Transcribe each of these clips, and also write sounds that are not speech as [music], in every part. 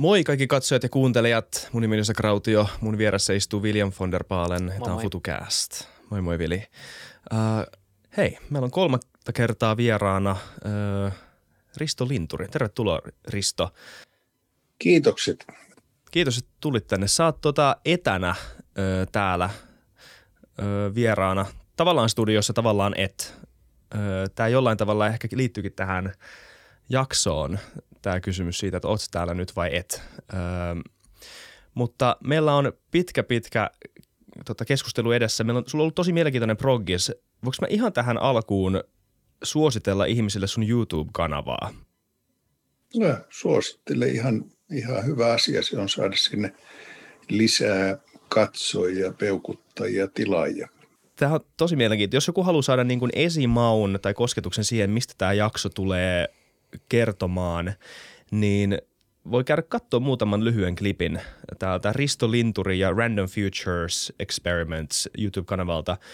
Moi kaikki katsojat ja kuuntelijat. Mun nimi on Jose Krautio. Mun vieressä istuu William von der Baalen. Tämä on FutuCast. Moi moi Vili. Uh, hei, meillä on kolmatta kertaa vieraana uh, Risto Linturi. Tervetuloa Risto. Kiitokset. Kiitos, että tulit tänne. Saat tota etänä ö, täällä ö, vieraana. Tavallaan studiossa, tavallaan et. Tämä jollain tavalla ehkä liittyykin tähän jaksoon, tämä kysymys siitä, että oot täällä nyt vai et. Ö, mutta meillä on pitkä, pitkä tota, keskustelu edessä. Meillä on, sulla on ollut tosi mielenkiintoinen proggis. Voinko mä ihan tähän alkuun suositella ihmisille sun YouTube-kanavaa? No, suosittele ihan ihan hyvä asia se on saada sinne lisää katsojia, peukuttajia, tilaajia. Tämä on tosi mielenkiintoista. Jos joku haluaa saada niin kuin esimaun tai kosketuksen siihen, mistä tämä jakso tulee kertomaan, niin voi käydä katsoa muutaman lyhyen klipin täältä Risto Linturi ja Random Futures Experiments YouTube-kanavalta –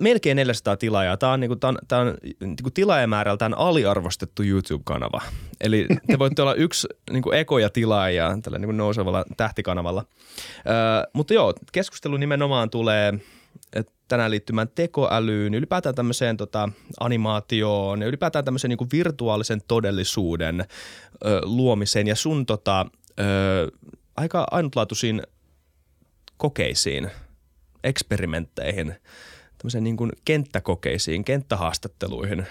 melkein 400 tilaajaa. Tämä on, niinku, tämä on, tämä on niinku tilaajamäärältään aliarvostettu YouTube-kanava. Eli te voitte olla yksi niinku ekoja tilaajia tällä niinku nousevalla tähtikanavalla. Ö, mutta joo, keskustelu nimenomaan tulee tänään liittymään tekoälyyn, ylipäätään tämmöiseen tota, animaatioon, ylipäätään tämmöiseen niinku virtuaalisen todellisuuden ö, luomiseen ja sun tota, ö, aika ainutlaatuisiin kokeisiin, eksperimentteihin – tämmöiseen niin kuin kenttäkokeisiin, kenttähaastatteluihin,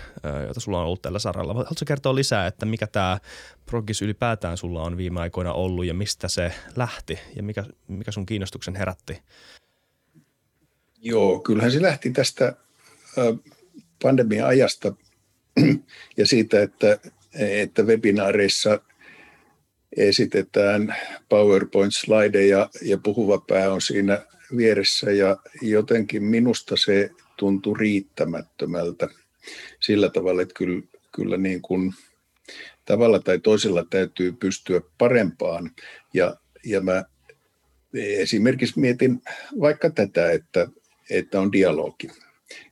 joita sulla on ollut tällä saralla. Haluatko kertoa lisää, että mikä tämä progis ylipäätään sulla on viime aikoina ollut ja mistä se lähti ja mikä, mikä sun kiinnostuksen herätti? Joo, kyllähän se lähti tästä pandemian ajasta [clears throat] ja siitä, että, että webinaareissa esitetään PowerPoint-slideja ja puhuva pää on siinä vieressä ja jotenkin minusta se tuntui riittämättömältä sillä tavalla, että kyllä, kyllä niin kuin tavalla tai toisella täytyy pystyä parempaan. Ja, ja mä esimerkiksi mietin vaikka tätä, että, että on dialogi.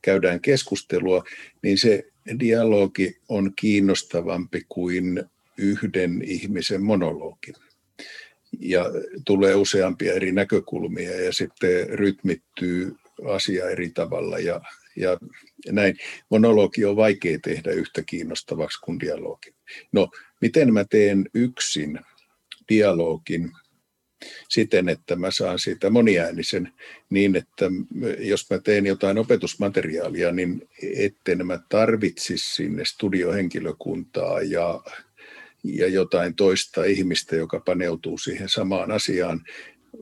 Käydään keskustelua, niin se dialogi on kiinnostavampi kuin yhden ihmisen monologi ja tulee useampia eri näkökulmia ja sitten rytmittyy asia eri tavalla ja, ja näin. Monologi on vaikea tehdä yhtä kiinnostavaksi kuin dialogi. No, miten mä teen yksin dialogin siten, että mä saan siitä moniäänisen niin, että jos mä teen jotain opetusmateriaalia, niin etten mä tarvitsisi sinne studiohenkilökuntaa ja ja jotain toista ihmistä, joka paneutuu siihen samaan asiaan,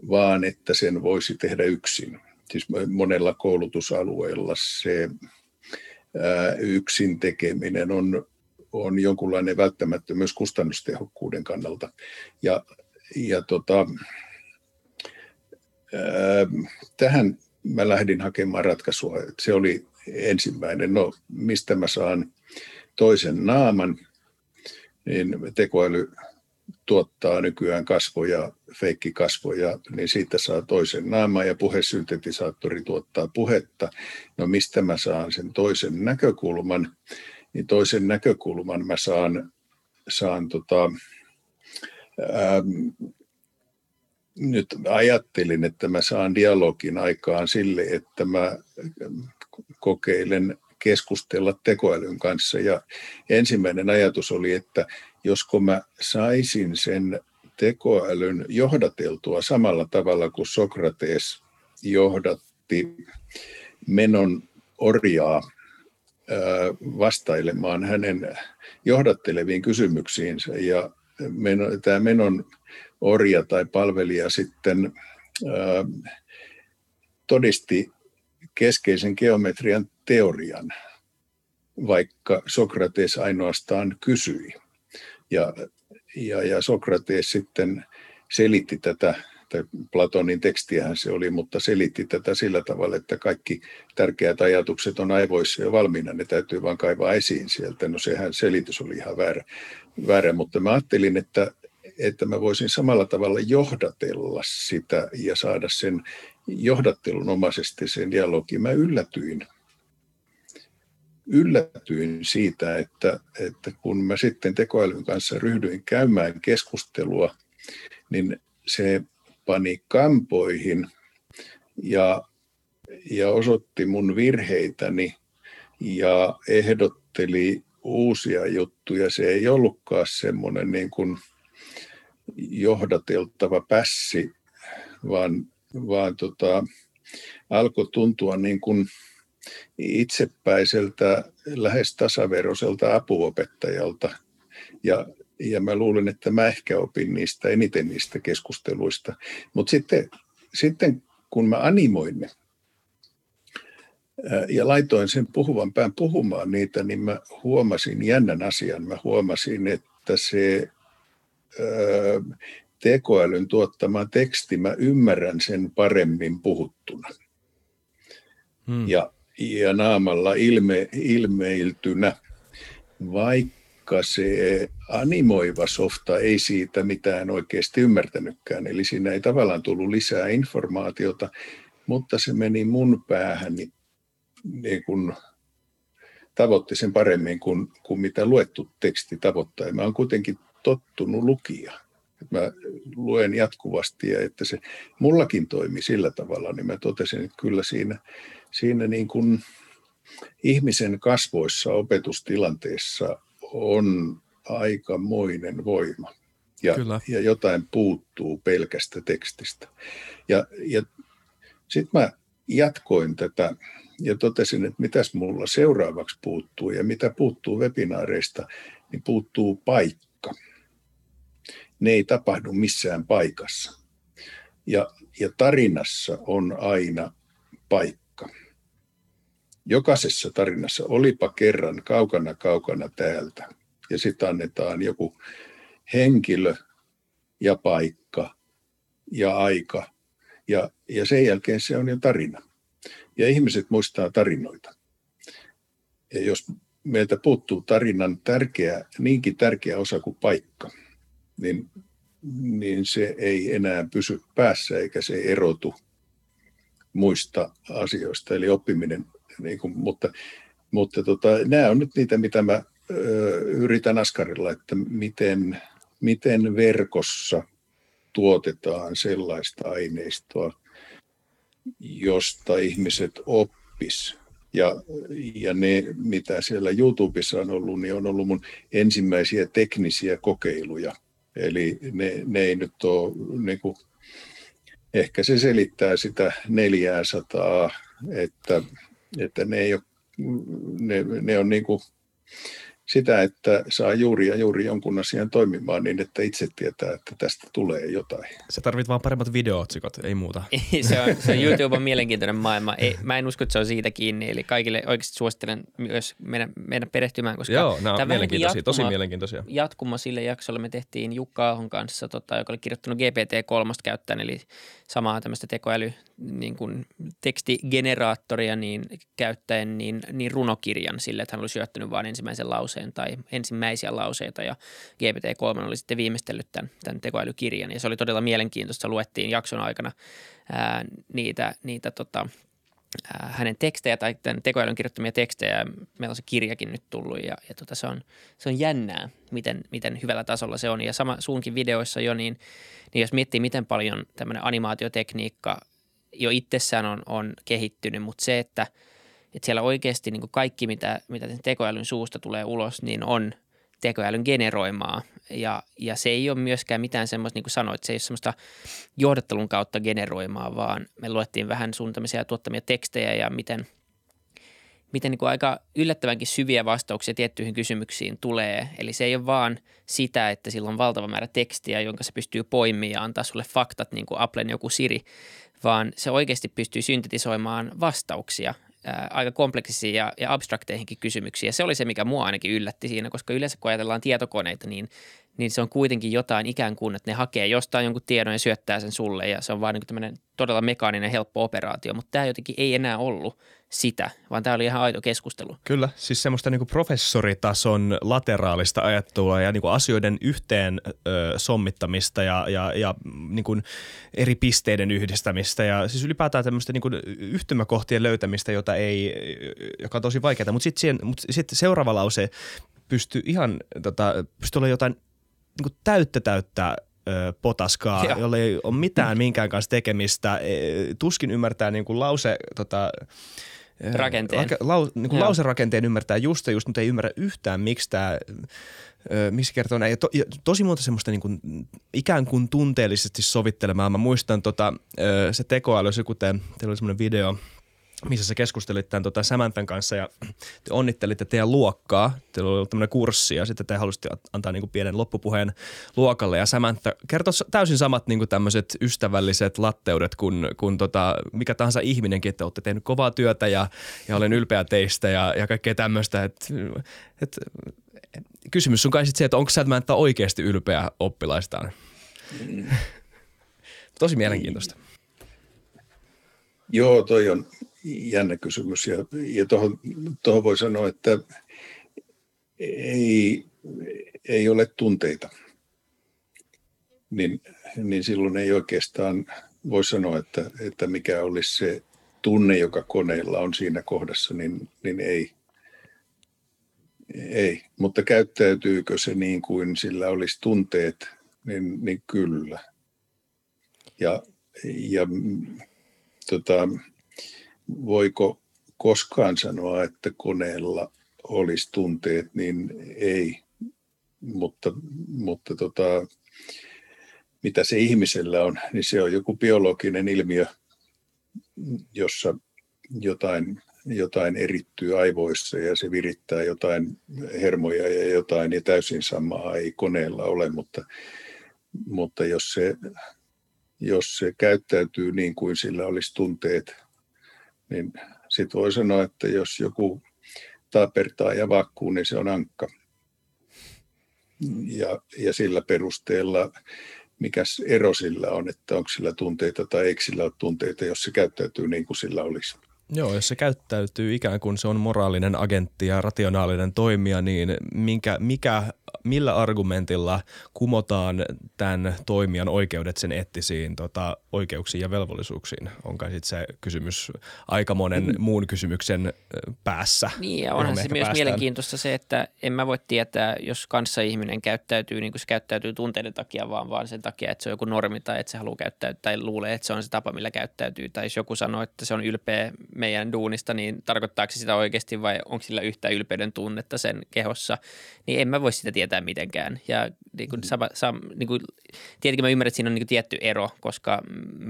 vaan että sen voisi tehdä yksin. Siis monella koulutusalueella se yksin tekeminen on, on jonkunlainen välttämättömyys kustannustehokkuuden kannalta. Ja, ja tota, tähän mä lähdin hakemaan ratkaisua. Se oli ensimmäinen, no mistä mä saan toisen naaman – niin tekoäly tuottaa nykyään kasvoja, feikkikasvoja, niin siitä saa toisen naaman ja puhesyntetisaattori tuottaa puhetta. No mistä mä saan sen toisen näkökulman? Niin toisen näkökulman mä saan, saan tota, ähm, nyt ajattelin, että mä saan dialogin aikaan sille, että mä kokeilen keskustella tekoälyn kanssa. Ja ensimmäinen ajatus oli, että josko mä saisin sen tekoälyn johdateltua samalla tavalla kuin Sokrates johdatti menon orjaa vastailemaan hänen johdatteleviin kysymyksiinsä. Ja tämä menon orja tai palvelija sitten todisti keskeisen geometrian teorian, vaikka Sokrates ainoastaan kysyi. Ja, ja, ja Sokrates sitten selitti tätä, tai Platonin tekstiähän se oli, mutta selitti tätä sillä tavalla, että kaikki tärkeät ajatukset on aivoissa jo valmiina, ne täytyy vain kaivaa esiin sieltä. No sehän selitys oli ihan väärä, väärä mutta mä ajattelin, että, että mä voisin samalla tavalla johdatella sitä ja saada sen johdattelun omaisesti sen dialogin. Mä yllätyin yllätyin siitä, että, että kun mä sitten tekoälyn kanssa ryhdyin käymään keskustelua, niin se pani kampoihin ja, ja osoitti mun virheitäni ja ehdotteli uusia juttuja. Se ei ollutkaan semmoinen niin kuin johdateltava pässi, vaan, vaan tota, alkoi tuntua niin kuin itsepäiseltä, lähes tasaveroiselta apuopettajalta. Ja, ja mä luulen, että mä ehkä opin niistä eniten niistä keskusteluista. Mutta sitten, sitten kun mä animoin ne ja laitoin sen puhuvan pään puhumaan niitä, niin mä huomasin jännän asian. Mä huomasin, että se tekoälyn tuottama teksti, mä ymmärrän sen paremmin puhuttuna. Hmm. Ja, ja naamalla ilme, ilmeiltynä, vaikka se animoiva softa ei siitä mitään oikeasti ymmärtänytkään. Eli siinä ei tavallaan tullut lisää informaatiota, mutta se meni mun päähän niin, niin kun tavoitti sen paremmin kuin, kuin mitä luettu teksti tavoittaa. Ja mä oon kuitenkin tottunut lukija. Mä luen jatkuvasti ja että se mullakin toimi sillä tavalla, niin mä totesin, että kyllä siinä, siinä niin kuin ihmisen kasvoissa opetustilanteessa on aikamoinen voima. Ja, Kyllä. ja jotain puuttuu pelkästä tekstistä. Ja, ja sitten mä jatkoin tätä ja totesin, että mitäs mulla seuraavaksi puuttuu ja mitä puuttuu webinaareista, niin puuttuu paikka ne ei tapahdu missään paikassa. Ja, ja tarinassa on aina paikka. Jokaisessa tarinassa, olipa kerran kaukana kaukana täältä, ja sitten annetaan joku henkilö ja paikka ja aika, ja, ja sen jälkeen se on jo tarina. Ja ihmiset muistaa tarinoita. Ja jos meiltä puuttuu tarinan tärkeä, niinkin tärkeä osa kuin paikka – niin, niin se ei enää pysy päässä eikä se erotu muista asioista, eli oppiminen. Niin kuin, mutta mutta tota, nämä on nyt niitä, mitä mä ö, yritän askarilla, että miten, miten verkossa tuotetaan sellaista aineistoa, josta ihmiset oppis. Ja, ja ne, mitä siellä YouTubessa on ollut, niin on ollut mun ensimmäisiä teknisiä kokeiluja Eli ne, ne ei nyt ole, niin kuin, ehkä se selittää sitä 400, että, että ne, ei ole, ne, ne on niin kuin sitä, että saa juuri ja juuri jonkun asian toimimaan niin, että itse tietää, että tästä tulee jotain. Se tarvit vaan paremmat videootsikot, ei muuta. [laughs] se, on, se on YouTube on mielenkiintoinen maailma. Ei, mä en usko, että se on siitä kiinni. Eli kaikille oikeasti suosittelen myös meidän, meidän perehtymään, koska Joo, nämä on mielenkiintoisia, jatkuma, tosi mielenkiintoisia. Jatkuma sille jaksolle me tehtiin Jukka Ahon kanssa, tota, joka oli kirjoittanut GPT-3 käyttäen, eli samaa tämmöistä tekoäly niin kuin tekstigeneraattoria niin käyttäen niin, niin runokirjan sille, että hän oli syöttänyt vain ensimmäisen lauseen tai ensimmäisiä lauseita ja GPT-3 oli sitten viimeistellyt tämän, tämän tekoälykirjan ja se oli todella mielenkiintoista. Luettiin jakson aikana ää, niitä, niitä tota, ää, hänen tekstejä tai tämän tekoälyn kirjoittamia tekstejä. Meillä on se kirjakin nyt tullut ja, ja tota, se, on, se on jännää, miten, miten hyvällä tasolla se on. Ja sama suunkin videoissa jo, niin, niin jos miettii, miten paljon tämmöinen animaatiotekniikka jo itsessään on, on kehittynyt, mutta se, että, että siellä oikeasti niin kaikki, mitä, mitä tekoälyn suusta tulee ulos, niin on tekoälyn generoimaa. Ja, ja se ei ole myöskään mitään semmoista, niin kuin sanoit, se ei ole semmoista johdattelun kautta generoimaa, vaan me luettiin vähän sun tuottamia tekstejä ja miten, miten niin kuin aika yllättävänkin syviä vastauksia tiettyihin kysymyksiin tulee. Eli se ei ole vaan sitä, että sillä on valtava määrä tekstiä, jonka se pystyy poimimaan ja antaa sulle faktat, niin kuin Applen joku Siri, vaan se oikeasti pystyy syntetisoimaan vastauksia ää, aika kompleksisiin ja, ja abstrakteihinkin kysymyksiin. Ja se oli se, mikä mua ainakin yllätti siinä, koska yleensä kun ajatellaan tietokoneita, niin, niin se on kuitenkin jotain ikään kuin, että ne hakee jostain jonkun tiedon ja syöttää sen sulle ja se on vaan niin tämmöinen todella mekaaninen helppo operaatio, mutta tämä jotenkin ei enää ollut sitä, vaan tämä oli ihan aito keskustelu. Kyllä, siis semmoista niin professoritason lateraalista ajattelua ja niin asioiden yhteen ö, sommittamista ja, ja, ja niin eri pisteiden yhdistämistä ja siis ylipäätään tämmöistä niin yhtymäkohtien löytämistä, jota ei, joka on tosi vaikeaa, mutta sitten mut sit seuraava lause pystyy ihan, tota, pystyy olla jotain niin täyttä täyttää potaskaa, jolla ei ole mitään minkään kanssa tekemistä. E, tuskin ymmärtää niin kuin lause, tota, rakenteen. Rake, lau, niin kuin lauserakenteen ymmärtää just ja just, mutta ei ymmärrä yhtään, miksi tämä miksi kertoo näin. Ja to, ja tosi monta semmoista niin kuin, ikään kuin tunteellisesti sovittelemaan. Mä muistan tota, se tekoäly, se kuten teillä oli semmoinen video – missä sä keskustelit tämän tota Samantan kanssa ja te onnittelitte teidän luokkaa. Teillä oli ollut tämmöinen kurssi ja sitten te halusitte antaa niin kuin pienen loppupuheen luokalle ja Samantha kertoi täysin samat niin kuin tämmöiset ystävälliset latteudet kuin, kuin tota, mikä tahansa ihminenkin, että olette tehnyt kovaa työtä ja, ja olen ylpeä teistä ja, ja kaikkea tämmöistä. Et, et, kysymys on kai sitten se, että onko Samantha oikeasti ylpeä oppilaistaan? Mm. [laughs] Tosi mielenkiintoista. Joo, toi on, jännä kysymys. Ja, ja tuohon, tuohon voi sanoa, että ei, ei ole tunteita. Niin, niin silloin ei oikeastaan voi sanoa, että, että mikä olisi se tunne, joka koneella on siinä kohdassa, niin, niin ei. Ei, mutta käyttäytyykö se niin kuin sillä olisi tunteet, niin, niin kyllä. Ja, ja tota, voiko koskaan sanoa, että koneella olisi tunteet, niin ei. Mutta, mutta tota, mitä se ihmisellä on, niin se on joku biologinen ilmiö, jossa jotain, jotain erittyy aivoissa ja se virittää jotain hermoja ja jotain, ja täysin samaa ei koneella ole, mutta, mutta jos, se, jos se käyttäytyy niin kuin sillä olisi tunteet, niin sitten voi sanoa, että jos joku tapertaa ja vakkuu, niin se on ankka. Ja, ja sillä perusteella, mikä ero sillä on, että onko sillä tunteita tai eikö sillä ole tunteita, jos se käyttäytyy niin kuin sillä olisi. Joo, jos se käyttäytyy ikään kuin se on moraalinen agentti ja rationaalinen toimija, niin minkä, mikä, millä argumentilla kumotaan tämän toimijan oikeudet sen eettisiin tota, oikeuksiin ja velvollisuuksiin? Onko sitten se kysymys aika monen mm. muun kysymyksen päässä? Niin, ja onhan se myös päästään. mielenkiintoista se, että en mä voi tietää, jos kanssa ihminen käyttäytyy niin kuin se käyttäytyy tunteiden takia, vaan, vaan sen takia, että se on joku normi tai että se haluaa käyttäytyä tai luulee, että se on se tapa, millä käyttäytyy. Tai jos joku sanoo, että se on ylpeä meidän duunista, niin tarkoittaako se sitä oikeasti vai onko sillä yhtä ylpeyden tunnetta sen kehossa, niin en mä voi sitä tietää mitenkään. Ja niin kuin, sama, sam, niin kuin, tietenkin mä ymmärrän, että siinä on niin kuin tietty ero, koska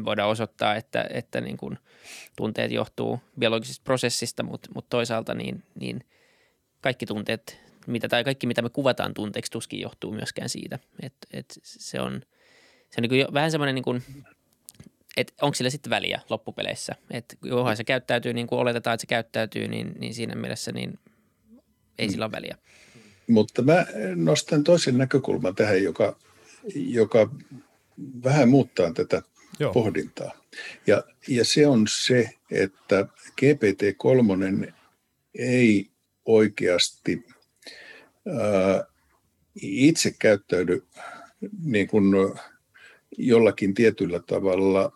voidaan osoittaa, että, että niin kuin, tunteet johtuu biologisesta prosessista, mutta, mutta toisaalta niin, niin kaikki tunteet, mitä, tai kaikki mitä me kuvataan tunteeksi, tuskin johtuu myöskään siitä. että et se on, se on niin kuin vähän semmoinen niin kuin – että onko sillä sitten väliä loppupeleissä. Että johon se käyttäytyy niin kuin oletetaan, että se käyttäytyy, niin, niin siinä mielessä niin ei sillä ole väliä. Mutta mä nostan toisen näkökulman tähän, joka, joka vähän muuttaa tätä Joo. pohdintaa. Ja, ja se on se, että GPT-3 ei oikeasti ää, itse käyttäydy niin kuin jollakin tietyllä tavalla,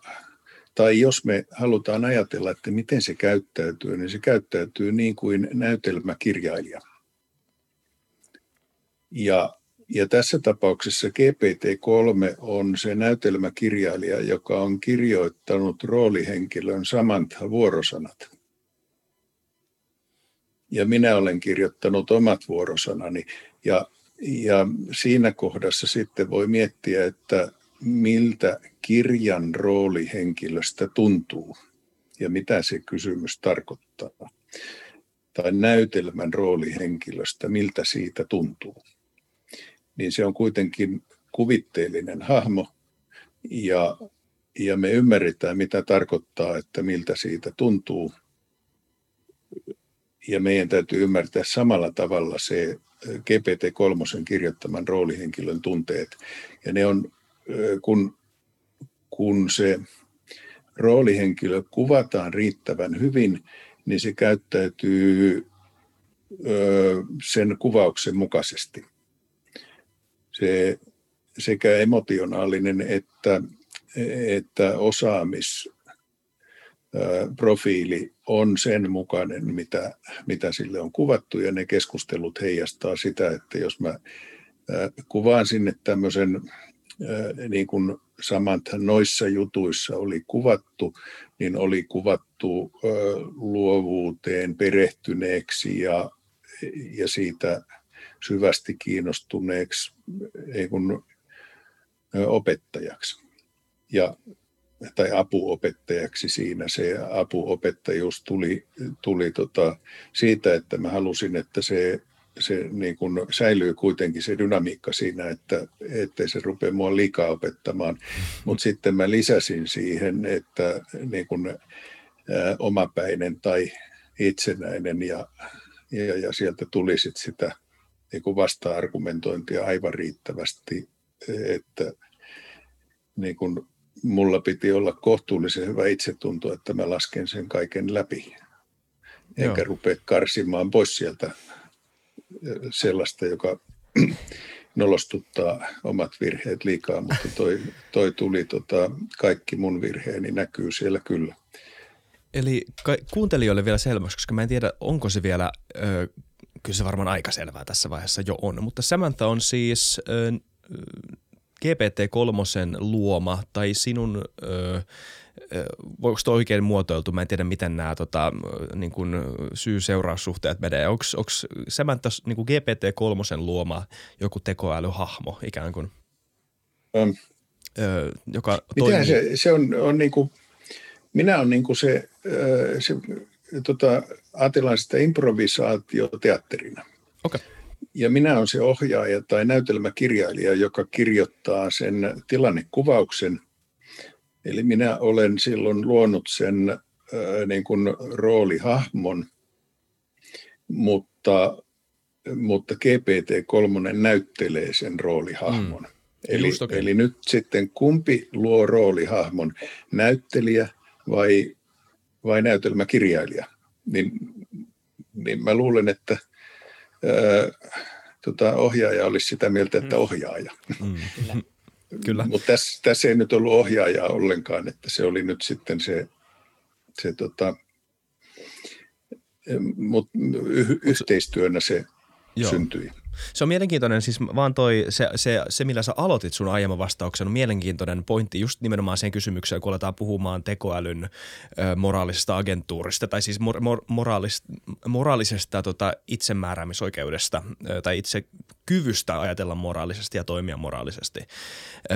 tai jos me halutaan ajatella, että miten se käyttäytyy, niin se käyttäytyy niin kuin näytelmäkirjailija. Ja, ja tässä tapauksessa GPT-3 on se näytelmäkirjailija, joka on kirjoittanut roolihenkilön Samantha vuorosanat. Ja minä olen kirjoittanut omat vuorosanani. Ja, ja siinä kohdassa sitten voi miettiä, että miltä kirjan rooli henkilöstä tuntuu ja mitä se kysymys tarkoittaa. Tai näytelmän rooli henkilöstä, miltä siitä tuntuu. Niin se on kuitenkin kuvitteellinen hahmo ja, ja me ymmärretään, mitä tarkoittaa, että miltä siitä tuntuu. Ja meidän täytyy ymmärtää samalla tavalla se GPT-3 kirjoittaman roolihenkilön tunteet. Ja ne on kun, kun se roolihenkilö kuvataan riittävän hyvin, niin se käyttäytyy sen kuvauksen mukaisesti. Se sekä emotionaalinen että, että osaamisprofiili on sen mukainen, mitä, mitä sille on kuvattu, ja ne keskustelut heijastaa sitä, että jos mä kuvaan sinne tämmöisen niin kuin samathan noissa jutuissa oli kuvattu, niin oli kuvattu luovuuteen perehtyneeksi ja, ja siitä syvästi kiinnostuneeksi ei kun, opettajaksi. Ja tai apuopettajaksi siinä. Se apuopettajuus tuli, tuli tota siitä, että mä halusin, että se, se niin kun säilyy kuitenkin se dynamiikka siinä, että ettei se rupea mua liikaa opettamaan. Mutta sitten mä lisäsin siihen, että niin kun, ää, omapäinen tai itsenäinen ja, ja, ja sieltä tuli sit sitä niin vasta-argumentointia aivan riittävästi, että niin kun mulla piti olla kohtuullisen hyvä itsetunto, että mä lasken sen kaiken läpi. Enkä Joo. rupea karsimaan pois sieltä sellaista, joka [clears throat] nolostuttaa omat virheet liikaa, mutta toi, toi tuli tota, kaikki mun virheeni näkyy siellä kyllä. Eli kuuntelijoille vielä selväksi, koska mä en tiedä, onko se vielä, ö, kyllä se varmaan aika selvää tässä vaiheessa jo on, mutta Samantha on siis ö, GPT-3 luoma tai sinun, ö, voiko se oikein muotoiltu, mä en tiedä miten nämä tota, niin kuin syy-seuraussuhteet menee. Onko Samantha niin kuin GPT-3 luoma joku tekoälyhahmo ikään kuin, um, ö, joka toimii? Se, se on, on niin kuin, minä olen niin kuin se, se tota, ajatellaan sitä improvisaatioteatterina. Okay ja minä olen se ohjaaja tai näytelmäkirjailija, joka kirjoittaa sen tilannekuvauksen. Eli minä olen silloin luonut sen äh, niin kuin roolihahmon, mutta, mutta GPT-3 näyttelee sen roolihahmon. Mm. Eli, okay. eli nyt sitten kumpi luo roolihahmon, näyttelijä vai, vai näytelmäkirjailija? Niin, niin mä luulen, että – tota, ohjaaja olisi sitä mieltä, että mm. ohjaaja. Mm. Kyllä. Mutta tässä, tässä ei nyt ollut ohjaajaa ollenkaan, että se oli nyt sitten se, se tota, mut y- yhteistyönä se Joo. syntyi. Se on mielenkiintoinen, siis vaan toi, se, se, se millä sä aloitit sun aiemman vastauksen, on mielenkiintoinen pointti just nimenomaan sen kysymykseen, kun aletaan puhumaan tekoälyn ö, moraalisesta agentuurista, tai siis mor, mor, moraalis, moraalisesta tota, itsemääräämisoikeudesta ö, tai itse kyvystä ajatella moraalisesti ja toimia moraalisesti. Ö,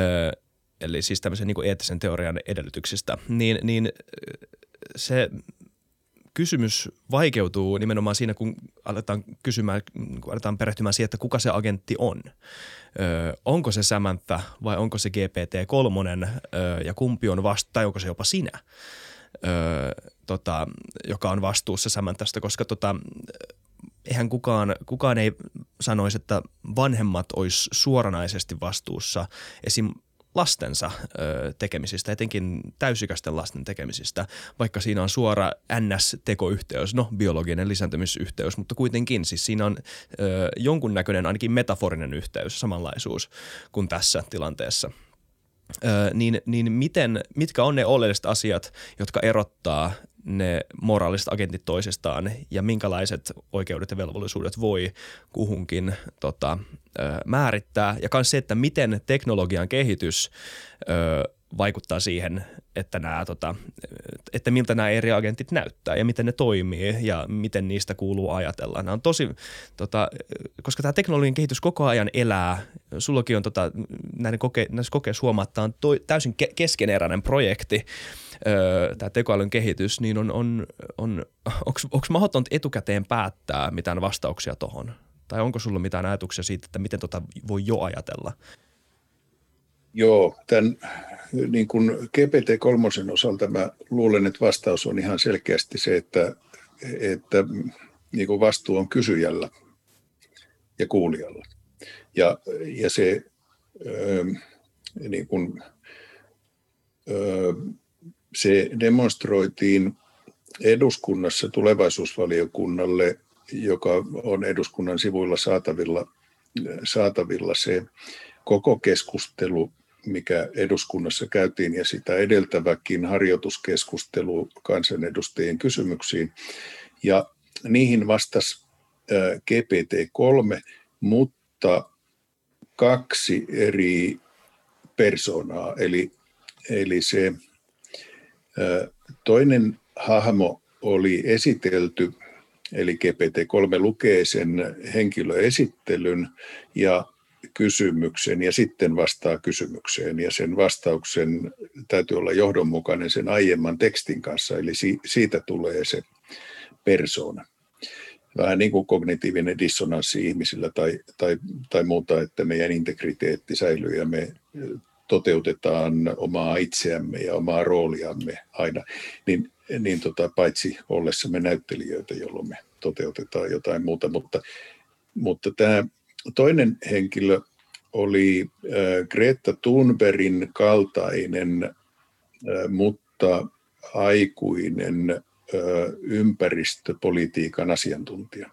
eli siis tämmöisen niin eettisen teorian edellytyksistä, niin, niin se kysymys vaikeutuu nimenomaan siinä, kun aletaan kysymään, kun aletaan perehtymään siihen, että kuka se agentti on. Ö, onko se Samantha vai onko se GPT-3 ö, ja kumpi on vasta, tai onko se jopa sinä, ö, tota, joka on vastuussa Samanthasta, koska tota, eihän kukaan, kukaan ei sanoisi, että vanhemmat olisi suoranaisesti vastuussa esim lastensa ö, tekemisistä, etenkin täysikäisten lasten tekemisistä, vaikka siinä on suora NS-tekoyhteys, no biologinen lisääntymisyhteys, mutta kuitenkin siis siinä on ö, jonkunnäköinen ainakin metaforinen yhteys, samanlaisuus kuin tässä tilanteessa. Ö, niin, niin miten, mitkä on ne oleelliset asiat, jotka erottaa ne moraaliset agentit toisistaan ja minkälaiset oikeudet ja velvollisuudet voi kuhunkin tota, määrittää. Ja myös se, että miten teknologian kehitys ö, vaikuttaa siihen, että, nämä, tota, että miltä nämä eri agentit näyttää ja miten ne toimii ja miten niistä kuuluu ajatella. Nämä on tosi, tota, koska tämä teknologian kehitys koko ajan elää. Sullakin on tota, näiden koke, näissä kokeissa huomaa, että tämä on toi, täysin ke- keskeneräinen projekti, tämä tekoälyn kehitys, niin on, on, on [laughs] onko mahdotonta etukäteen päättää mitään vastauksia tuohon? Tai onko sulla mitään ajatuksia siitä, että miten tota voi jo ajatella? Joo, tämän niin kuin GPT-3 osalta mä luulen, että vastaus on ihan selkeästi se, että, että niin kuin vastuu on kysyjällä ja kuulijalla. Ja, ja se niin kuin, se demonstroitiin eduskunnassa tulevaisuusvaliokunnalle, joka on eduskunnan sivuilla saatavilla, saatavilla se koko keskustelu, mikä eduskunnassa käytiin ja sitä edeltäväkin harjoituskeskustelu kansanedustajien kysymyksiin. Ja niihin vastasi GPT-3, mutta kaksi eri persoonaa. Eli, eli se toinen hahmo oli esitelty, eli GPT-3 lukee sen henkilöesittelyn ja kysymyksen ja sitten vastaa kysymykseen. Ja sen vastauksen täytyy olla johdonmukainen sen aiemman tekstin kanssa, eli siitä tulee se persoona. Vähän niin kuin kognitiivinen dissonanssi ihmisillä tai, tai, tai muuta, että meidän integriteetti säilyy ja me toteutetaan omaa itseämme ja omaa rooliamme aina, niin, niin tota, paitsi ollessamme näyttelijöitä, jolloin me toteutetaan jotain muuta. Mutta, mutta tämä toinen henkilö oli äh, Greta Thunbergin kaltainen, äh, mutta aikuinen äh, ympäristöpolitiikan asiantuntija.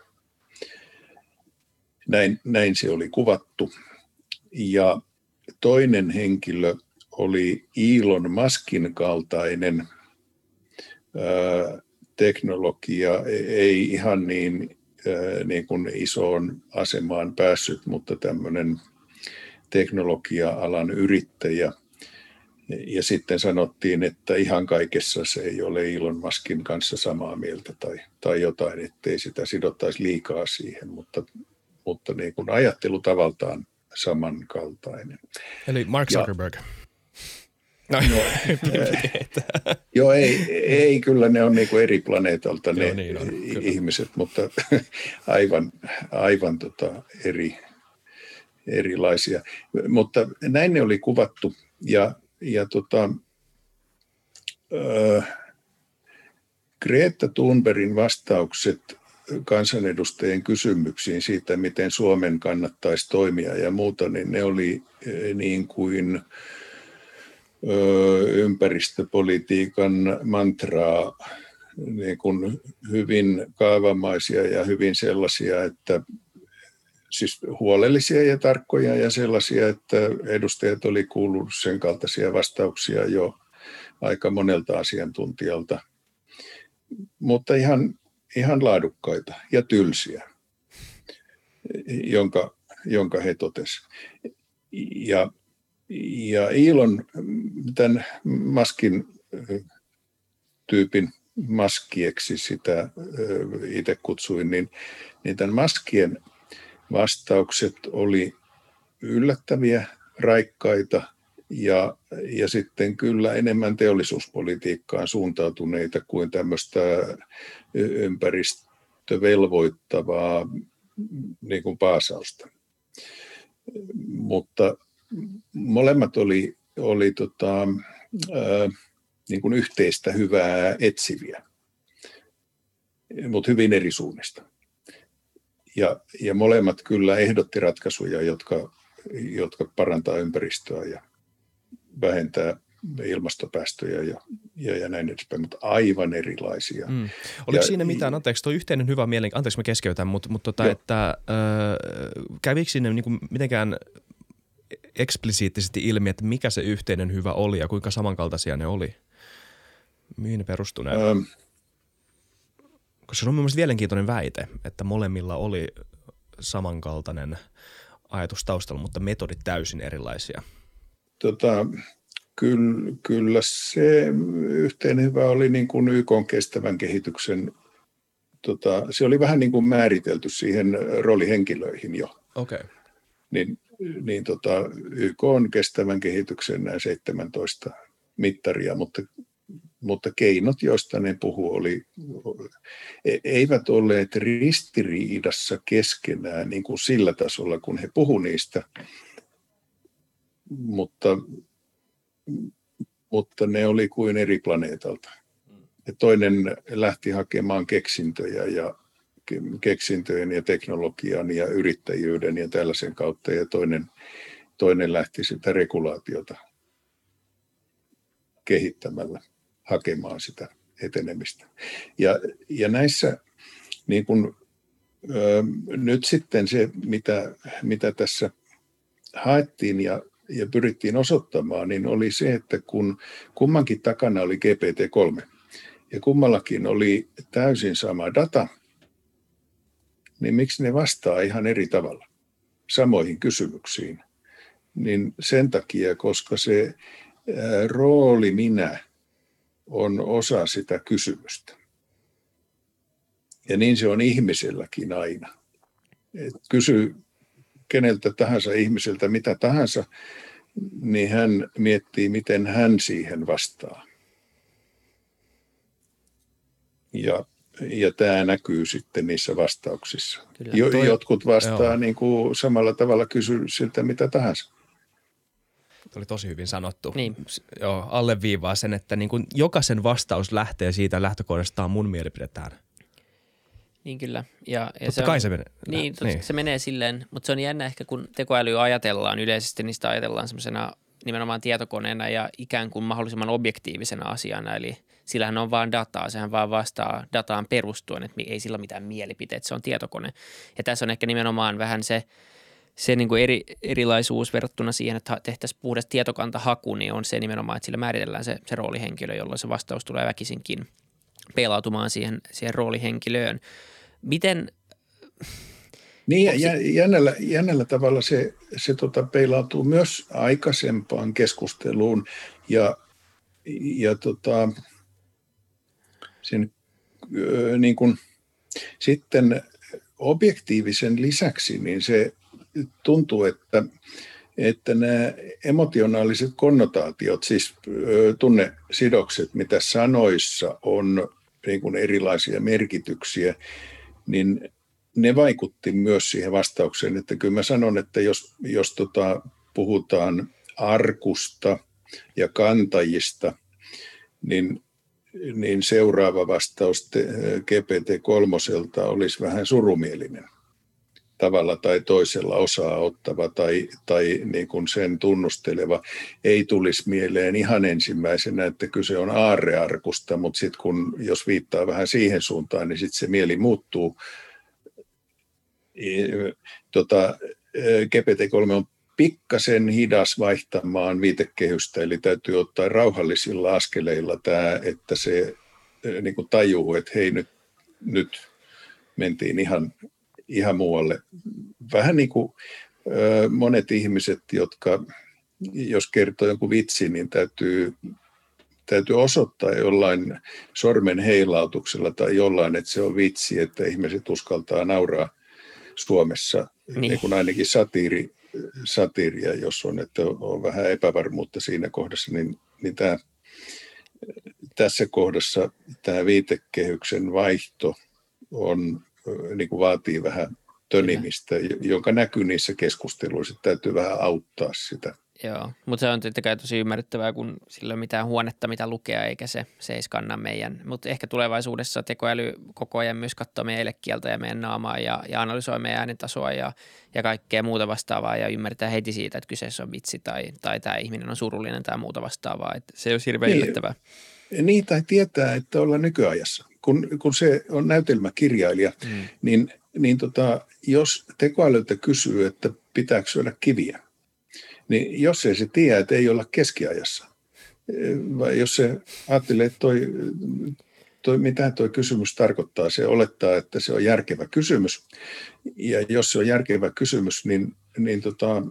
Näin, näin se oli kuvattu. Ja toinen henkilö oli Elon Muskin kaltainen teknologia, ei ihan niin, niin kuin isoon asemaan päässyt, mutta tämmöinen teknologia-alan yrittäjä. Ja sitten sanottiin, että ihan kaikessa se ei ole Elon Muskin kanssa samaa mieltä tai, tai jotain, ettei sitä sidottaisi liikaa siihen, mutta, mutta niin kuin ajattelutavaltaan samankaltainen. Eli Mark Zuckerberg. Ja, No, no [laughs] joo, ei, ei, kyllä ne on niin kuin eri planeetalta ne joo, niin on, ihmiset, mutta [laughs] aivan, aivan tota eri, erilaisia. Mutta näin ne oli kuvattu ja, ja tota, äh, Greta Thunbergin vastaukset kansanedustajien kysymyksiin siitä, miten Suomen kannattaisi toimia ja muuta, niin ne oli niin kuin ympäristöpolitiikan mantraa niin kuin hyvin kaavamaisia ja hyvin sellaisia, että siis huolellisia ja tarkkoja ja sellaisia, että edustajat oli kuullut sen kaltaisia vastauksia jo aika monelta asiantuntijalta, mutta ihan, ihan laadukkaita ja tylsiä, jonka, jonka he totesivat. Ja ja Ilon tämän Maskin tyypin maskieksi sitä itse kutsuin, niin, niin tämän maskien vastaukset oli yllättäviä, raikkaita ja, ja sitten kyllä enemmän teollisuuspolitiikkaan suuntautuneita kuin tämmöistä ympäristövelvoittavaa niin kuin paasausta. Mutta molemmat oli, oli tota, ää, niin kuin yhteistä hyvää etsiviä, mutta hyvin eri suunnista. Ja, ja molemmat kyllä ehdotti ratkaisuja, jotka, jotka parantaa ympäristöä ja vähentää ilmastopäästöjä ja, ja, ja näin edespäin, mutta aivan erilaisia. Mm. Oliko ja, siinä mitään, anteeksi, tuo yhteinen hyvä mielen, anteeksi mä keskeytän, mutta, mutta tota, että, äh, kävikö sinne niin kuin mitenkään eksplisiittisesti ilmi, että mikä se yhteinen hyvä oli ja kuinka samankaltaisia ne oli? Mihin ne perustuneet? Ähm. Koska se on mielestäni mielenkiintoinen väite, että molemmilla oli samankaltainen ajatus taustalla, mutta metodit täysin erilaisia. Tota, kyllä, kyllä se yhteinen hyvä oli niin kuin YK kestävän kehityksen, tota, se oli vähän niin kuin määritelty siihen roolihenkilöihin jo. Okay. Niin niin tota, YK on kestävän kehityksen nämä 17 mittaria, mutta, mutta keinot, joista ne puhuu, oli, e, eivät olleet ristiriidassa keskenään niin kuin sillä tasolla, kun he puhu niistä, mutta, mutta ne oli kuin eri planeetalta. Ja toinen lähti hakemaan keksintöjä ja keksintöjen ja teknologian ja yrittäjyyden ja tällaisen kautta, ja toinen, toinen lähti sitä regulaatiota kehittämällä hakemaan sitä etenemistä. Ja, ja näissä niin kun, ö, nyt sitten se, mitä, mitä tässä haettiin ja, ja pyrittiin osoittamaan, niin oli se, että kun kummankin takana oli GPT-3 ja kummallakin oli täysin sama data – niin miksi ne vastaa ihan eri tavalla samoihin kysymyksiin? niin sen takia, koska se rooli minä on osa sitä kysymystä. Ja niin se on ihmiselläkin aina. Et kysy keneltä tahansa ihmiseltä mitä tahansa, niin hän miettii, miten hän siihen vastaa. Ja, ja tämä näkyy sitten niissä vastauksissa. Kyllä, jo, toi, Jotkut vastaa niin kuin samalla tavalla kysy siltä mitä tahansa. Oli tosi hyvin sanottu. Niin. Joo, alleviivaa sen, että niin kuin jokaisen vastaus lähtee siitä lähtökohdastaan mun mielipidetään. Niin kyllä. Ja, ja Totta se kai on, se menee. Niin, niin, se menee silleen, mutta se on jännä ehkä kun tekoäly ajatellaan yleisesti, niin sitä ajatellaan semmoisena nimenomaan tietokoneena ja ikään kuin mahdollisimman objektiivisena asiana. Eli sillähän on vaan dataa, sehän vaan vastaa dataan perustuen, että ei sillä mitään mielipiteitä, se on tietokone. Ja tässä on ehkä nimenomaan vähän se, se niin kuin eri, erilaisuus verrattuna siihen, että tehtäisiin puhdas tietokantahaku, niin on se nimenomaan, että sillä määritellään se, se roolihenkilö, jolloin se vastaus tulee väkisinkin peilautumaan siihen, siihen roolihenkilöön. Miten niin, ja jännällä, jännällä tavalla se, se tota peilautuu myös aikaisempaan keskusteluun ja, ja tota, sen, niin kuin, sitten objektiivisen lisäksi niin se tuntuu, että, että nämä emotionaaliset konnotaatiot, siis tunnesidokset, mitä sanoissa on niin kuin erilaisia merkityksiä, niin ne vaikutti myös siihen vastaukseen, että kyllä mä sanon, että jos, jos tota, puhutaan arkusta ja kantajista, niin, niin seuraava vastaus GPT-3 olisi vähän surumielinen tavalla tai toisella osaa ottava tai, tai niin kuin sen tunnusteleva ei tulisi mieleen ihan ensimmäisenä, että kyse on aarrearkusta, mutta sitten kun jos viittaa vähän siihen suuntaan, niin sitten se mieli muuttuu. Tota, GPT-3 on pikkasen hidas vaihtamaan viitekehystä, eli täytyy ottaa rauhallisilla askeleilla tämä, että se niin kuin tajuu, että hei nyt, nyt mentiin ihan ihan muualle. Vähän niin kuin monet ihmiset, jotka jos kertoo jonkun vitsi, niin täytyy, täytyy osoittaa jollain sormen heilautuksella tai jollain, että se on vitsi, että ihmiset uskaltaa nauraa Suomessa, niin. niin kuin ainakin satiiri, satiiria, jos on, että on vähän epävarmuutta siinä kohdassa, niin, niin tämä, tässä kohdassa tämä viitekehyksen vaihto on niin kuin vaatii vähän tönimistä, jonka näkyy niissä keskusteluissa, että täytyy vähän auttaa sitä. Joo, mutta se on tietenkään tosi ymmärrettävää, kun sillä on mitään huonetta, mitä lukea, eikä se, se ei skanna meidän. Mutta ehkä tulevaisuudessa tekoäly koko ajan myös katsoo meidän elekieltä ja meidän naamaa ja, ja analysoi meidän äänentasoa ja, ja kaikkea muuta vastaavaa ja ymmärtää heti siitä, että kyseessä on vitsi tai, tai tämä ihminen on surullinen tai muuta vastaavaa. Et se on hirveän niin, yllättävää. Niin, tai tietää, että ollaan nykyajassa kun, kun se on näytelmäkirjailija, mm. niin, niin tota, jos tekoälyltä kysyy, että pitääkö syödä kiviä, niin jos ei se tiedä, että ei olla keskiajassa, vai jos se ajattelee, että toi, toi, mitä tuo kysymys tarkoittaa, se olettaa, että se on järkevä kysymys. Ja jos se on järkevä kysymys, niin, niin tota,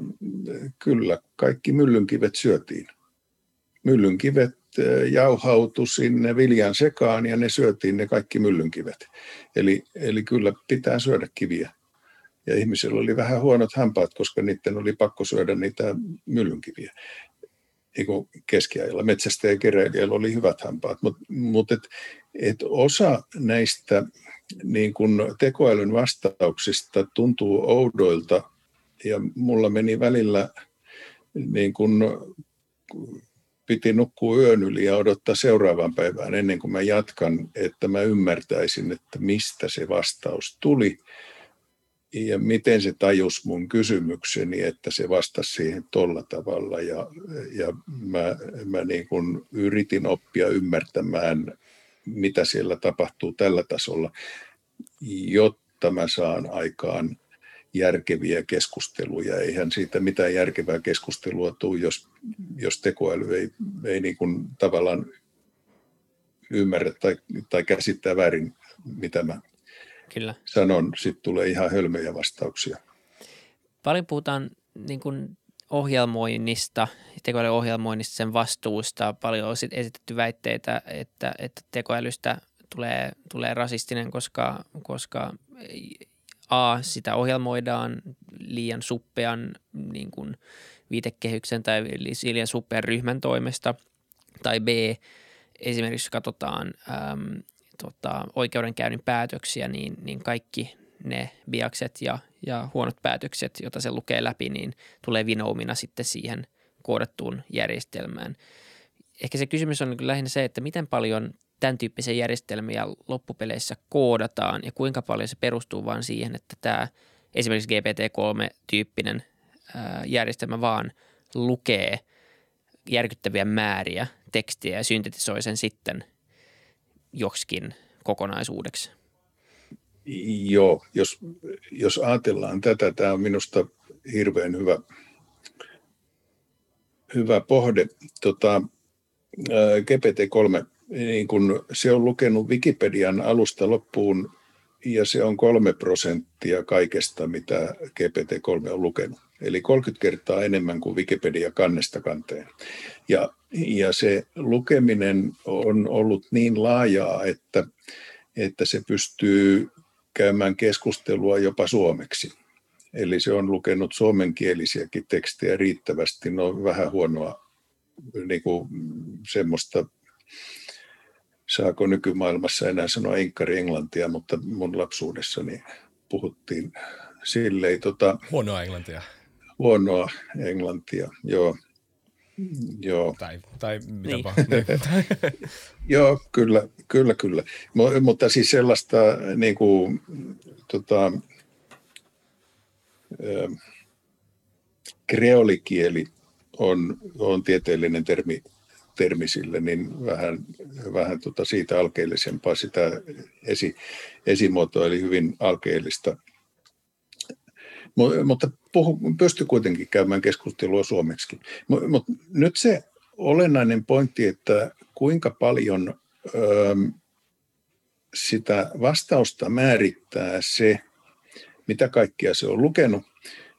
kyllä kaikki myllynkivet syötiin. Myllynkivet jauhautu sinne viljan sekaan ja ne syötiin ne kaikki myllynkivet. Eli, eli kyllä pitää syödä kiviä. Ja ihmisillä oli vähän huonot hampaat, koska niiden oli pakko syödä niitä myllynkiviä. Niin kuin keskiajalla metsästä ja keräilijällä oli hyvät hampaat, mutta mut et, et osa näistä niin kun tekoälyn vastauksista tuntuu oudoilta ja mulla meni välillä niin kun piti nukkua yön yli ja odottaa seuraavan päivään ennen kuin mä jatkan, että mä ymmärtäisin, että mistä se vastaus tuli ja miten se tajus mun kysymykseni, että se vastasi siihen tolla tavalla. Ja, ja mä, mä niin kuin yritin oppia ymmärtämään, mitä siellä tapahtuu tällä tasolla, jotta mä saan aikaan järkeviä keskusteluja. Eihän siitä mitään järkevää keskustelua tule, jos, jos tekoäly ei, ei niin kuin tavallaan ymmärrä tai, tai käsittää väärin, mitä mä Kyllä. sanon. Sitten tulee ihan hölmöjä vastauksia. Paljon puhutaan niin kuin ohjelmoinnista, tekoälyohjelmoinnista, sen vastuusta. Paljon on esitetty väitteitä, että, että tekoälystä tulee, tulee rasistinen, koska, koska A, sitä ohjelmoidaan liian suppean niin kuin viitekehyksen tai liian suppean ryhmän toimesta, tai B, esimerkiksi katsotaan äm, tota, oikeudenkäynnin päätöksiä, niin, niin kaikki ne biakset ja, ja huonot päätökset, joita se lukee läpi, niin tulee vinoumina sitten siihen koodattuun järjestelmään. Ehkä se kysymys on lähinnä se, että miten paljon tämän tyyppisiä järjestelmiä loppupeleissä koodataan ja kuinka paljon se perustuu vain siihen, että tämä esimerkiksi GPT-3-tyyppinen järjestelmä vaan lukee järkyttäviä määriä tekstiä ja syntetisoi sen sitten joksikin kokonaisuudeksi. Joo, jos, jos ajatellaan tätä, tämä on minusta hirveän hyvä, hyvä pohde. Tota, GPT-3, niin kun se on lukenut Wikipedian alusta loppuun ja se on kolme prosenttia kaikesta, mitä GPT-3 on lukenut. Eli 30 kertaa enemmän kuin Wikipedia kannesta kanteen. Ja, ja se lukeminen on ollut niin laajaa, että, että se pystyy käymään keskustelua jopa suomeksi. Eli se on lukenut suomenkielisiäkin tekstejä riittävästi. No vähän huonoa niin kuin semmoista, saako nykymaailmassa enää sanoa enkkari englantia, mutta mun lapsuudessani puhuttiin silleen. Tota, huonoa englantia. Huonoa englantia, joo. Joo. Tai, tai mitäpä. Niin. [laughs] [laughs] Joo, kyllä, kyllä, kyllä. M- mutta siis sellaista niin kuin, tota, äh, kreolikieli on, on tieteellinen termi, termi sille, niin vähän, vähän tota siitä alkeellisempaa sitä esi, esimuotoa, eli hyvin alkeellista mutta puhu, kuitenkin käymään keskustelua suomeksi. Mutta nyt se olennainen pointti, että kuinka paljon ö, sitä vastausta määrittää se, mitä kaikkia se on lukenut,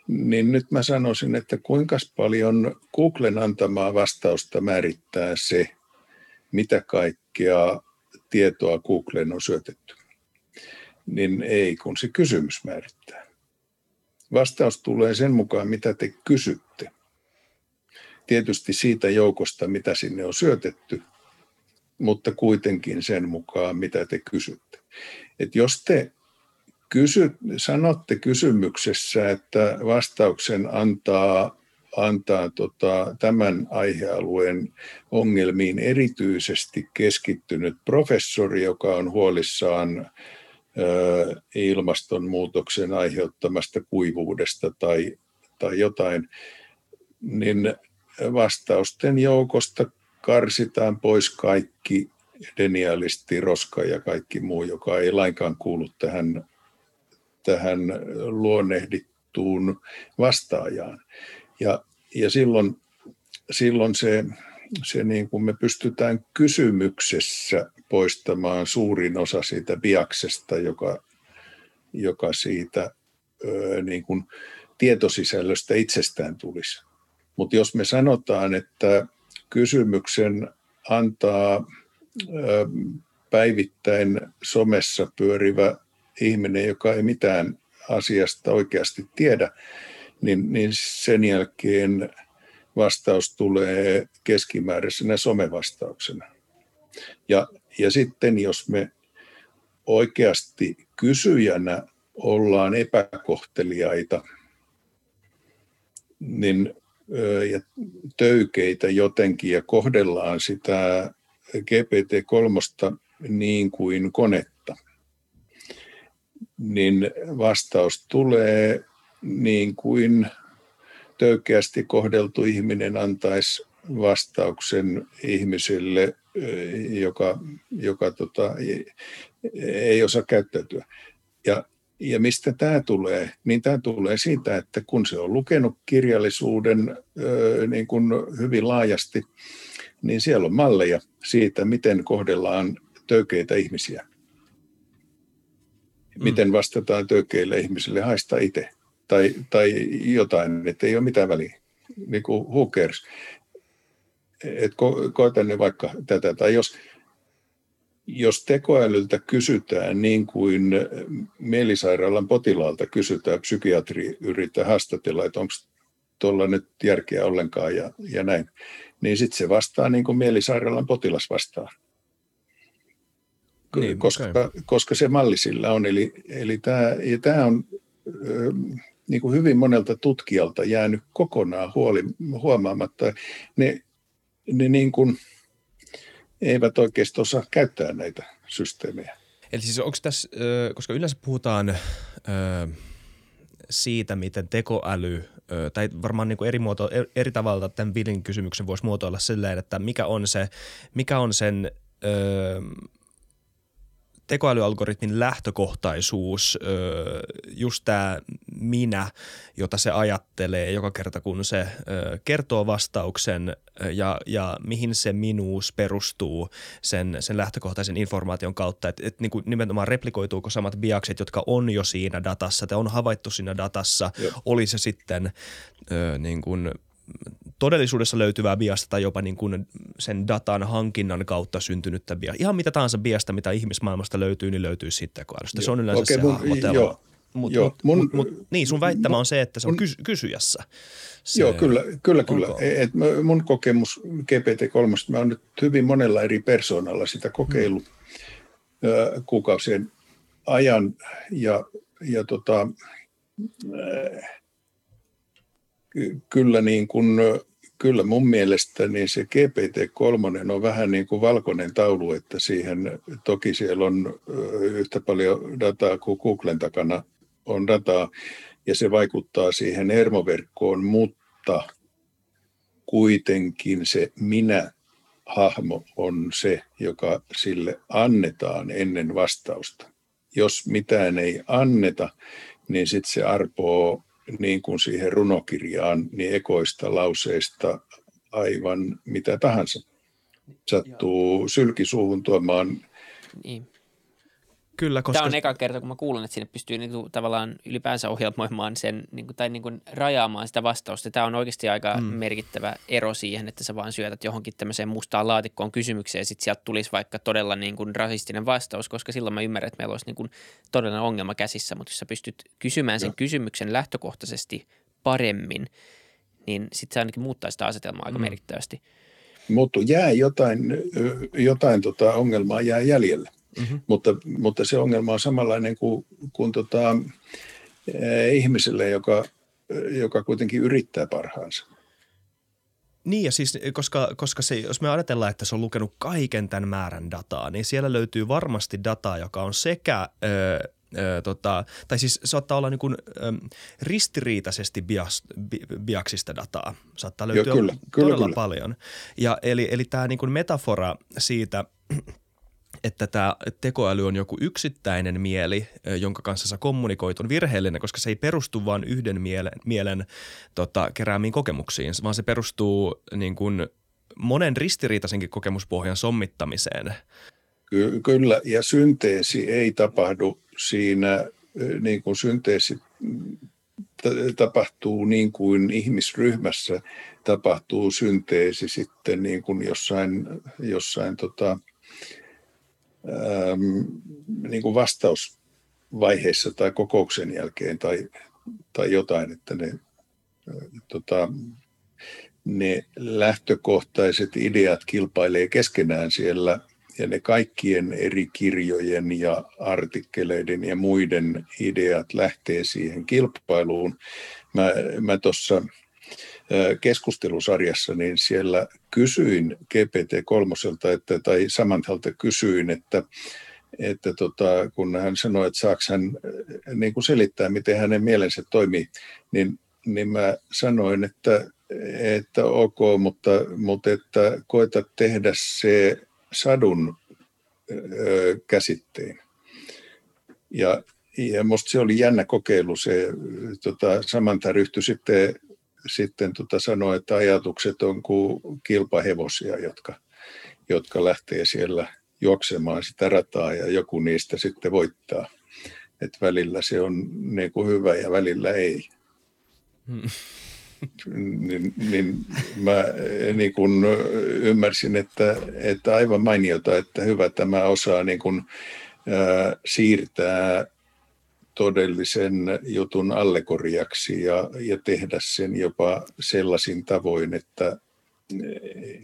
niin nyt mä sanoisin, että kuinka paljon Googlen antamaa vastausta määrittää se, mitä kaikkea tietoa Googlen on syötetty. Niin ei, kun se kysymys määrittää. Vastaus tulee sen mukaan, mitä te kysytte. Tietysti siitä joukosta, mitä sinne on syötetty, mutta kuitenkin sen mukaan, mitä te kysytte. Et jos te kysy, sanotte kysymyksessä, että vastauksen antaa, antaa tota, tämän aihealueen ongelmiin erityisesti keskittynyt professori, joka on huolissaan ilmastonmuutoksen aiheuttamasta kuivuudesta tai, tai jotain, niin vastausten joukosta karsitaan pois kaikki denialisti, roska ja kaikki muu, joka ei lainkaan kuulu tähän, tähän luonnehdittuun vastaajaan. Ja, ja silloin, silloin se se niin kuin me pystytään kysymyksessä poistamaan suurin osa siitä biaksesta, joka, joka siitä ö, niin kuin tietosisällöstä itsestään tulisi. Mutta jos me sanotaan, että kysymyksen antaa päivittäin somessa pyörivä ihminen, joka ei mitään asiasta oikeasti tiedä, niin, niin sen jälkeen vastaus tulee keskimääräisenä somevastauksena. Ja, ja sitten jos me oikeasti kysyjänä ollaan epäkohteliaita niin, ja töykeitä jotenkin ja kohdellaan sitä GPT-3 niin kuin konetta, niin vastaus tulee niin kuin töykeästi kohdeltu ihminen antaisi vastauksen ihmiselle, joka, joka tota, ei osaa käyttäytyä. Ja, ja mistä tämä tulee? Niin tämä tulee siitä, että kun se on lukenut kirjallisuuden niin kuin hyvin laajasti, niin siellä on malleja siitä, miten kohdellaan töykeitä ihmisiä. Miten mm. vastataan töykeille ihmisille, haista itse tai, tai jotain, että ei ole mitään väliä. niin kuin who cares. Et ko, koeta ne vaikka tätä, tai jos, jos tekoälyltä kysytään niin kuin mielisairaalan potilaalta kysytään, psykiatri yrittää haastatella, että onko tuolla nyt järkeä ollenkaan ja, ja näin, niin sitten se vastaa niin kuin mielisairaalan potilas vastaa. Niin, koska, okay. koska se malli sillä on. Eli, eli tämä, ja tämä on ö, niin kuin hyvin monelta tutkijalta jäänyt kokonaan huoli, huomaamatta. Ne, ne niin kuin, eivät oikeasti osaa käyttää näitä systeemejä. Eli siis onko tässä, koska yleensä puhutaan siitä, miten tekoäly, tai varmaan niin kuin eri, muoto, eri tavalla tämän Villin kysymyksen voisi muotoilla silleen, että mikä on, se, mikä on sen tekoälyalgoritmin lähtökohtaisuus, just tämä minä, jota se ajattelee joka kerta, kun se kertoo vastauksen ja, ja mihin se minuus perustuu sen, sen lähtökohtaisen informaation kautta, että et, niin kuin nimenomaan replikoituuko samat biakset, jotka on jo siinä datassa, tai on havaittu siinä datassa, Joo. oli se sitten niin kuin todellisuudessa löytyvää biasta tai jopa niin kuin sen datan hankinnan kautta syntynyttä biasta. Ihan mitä tahansa biasta, mitä ihmismaailmasta löytyy, niin löytyy sitten tekoälystä. Se on yleensä okay, se mun, hahmotelu. Joo. Mut, joo, mun, mut, mut, niin, sun väittämä on se, että se on mun, kysyjässä. Se, joo, kyllä, kyllä. kyllä. Et mun kokemus GPT-3, mä oon nyt hyvin monella eri persoonalla sitä kokeillut hmm. kuukausien ajan ja, ja tota, kyllä, niin kuin, kyllä mun mielestä niin se GPT-3 on vähän niin kuin valkoinen taulu, että siihen toki siellä on yhtä paljon dataa kuin Googlen takana on dataa ja se vaikuttaa siihen hermoverkkoon, mutta kuitenkin se minä hahmo on se, joka sille annetaan ennen vastausta. Jos mitään ei anneta, niin sitten se arpoo niin kuin siihen runokirjaan, niin ekoista lauseista aivan mitä tahansa. Sattuu sylkisuuhun tuomaan niin. Kyllä, koska... Tämä on eka kerta, kun mä kuulen, että sinne pystyy niin kuin, tavallaan ylipäänsä ohjelmoimaan sen, niin kuin, tai niin kuin, rajaamaan sitä vastausta. Tämä on oikeasti aika mm. merkittävä ero siihen, että sä vaan syötät johonkin tämmöiseen mustaan laatikkoon kysymykseen ja sitten sieltä tulisi vaikka todella niin kuin, rasistinen vastaus, koska silloin mä ymmärrän, että meillä olisi niin kuin, todellinen ongelma käsissä, mutta jos sä pystyt kysymään sen Joo. kysymyksen lähtökohtaisesti paremmin, niin sitten se ainakin muuttaa sitä asetelmaa aika mm. merkittävästi. Mutta jää jotain, jotain tota ongelmaa jää jäljelle. Mm-hmm. Mutta, mutta se ongelma on samanlainen kuin, kuin tota, eh, ihmiselle, joka, joka kuitenkin yrittää parhaansa. Niin ja siis, koska, koska se, jos me ajatellaan, että se on lukenut kaiken tämän määrän dataa, niin siellä löytyy varmasti dataa, joka on sekä ö, tota, tai siis saattaa olla niin kuin, ö, ristiriitaisesti bias, bi, biaksista dataa. Saattaa löytyä Joo, kyllä, todella kyllä. paljon. Ja eli, eli tämä niin kuin metafora siitä, että tämä tekoäly on joku yksittäinen mieli, jonka kanssa sä kommunikoit, on virheellinen, koska se ei perustu vain yhden mielen, mielen tota, keräämiin kokemuksiin, vaan se perustuu niin kuin monen ristiriitaisenkin kokemuspohjan sommittamiseen. Ky- kyllä, ja synteesi ei tapahdu siinä, niin kuin synteesi tapahtuu niin kuin ihmisryhmässä tapahtuu synteesi sitten niin kuin jossain, jossain tota, niin kuin vastausvaiheessa tai kokouksen jälkeen tai, tai jotain, että ne, tota, ne lähtökohtaiset ideat kilpailee keskenään siellä ja ne kaikkien eri kirjojen ja artikkeleiden ja muiden ideat lähtee siihen kilpailuun. Mä, mä tuossa keskustelusarjassa, niin siellä kysyin GPT-3, että, tai Samanthalta kysyin, että, että tota, kun hän sanoi, että saako hän niin kuin selittää, miten hänen mielensä toimii, niin, niin mä sanoin, että, että ok, mutta, mutta että koeta tehdä se sadun ö, käsitteen. Ja, ja musta se oli jännä kokeilu. Se, tota, Samantha ryhtyi sitten sitten tota sanoi, että ajatukset on kuin kilpahevosia, jotka, jotka lähtee siellä juoksemaan sitä rataa ja joku niistä sitten voittaa. Et välillä se on niin kuin hyvä ja välillä ei. Hmm. [laughs] niin, niin mä niin kun ymmärsin, että, että aivan mainiota, että hyvä tämä osaa niin kun, ää, siirtää todellisen jutun allegoriaksi ja, ja tehdä sen jopa sellaisin tavoin, että,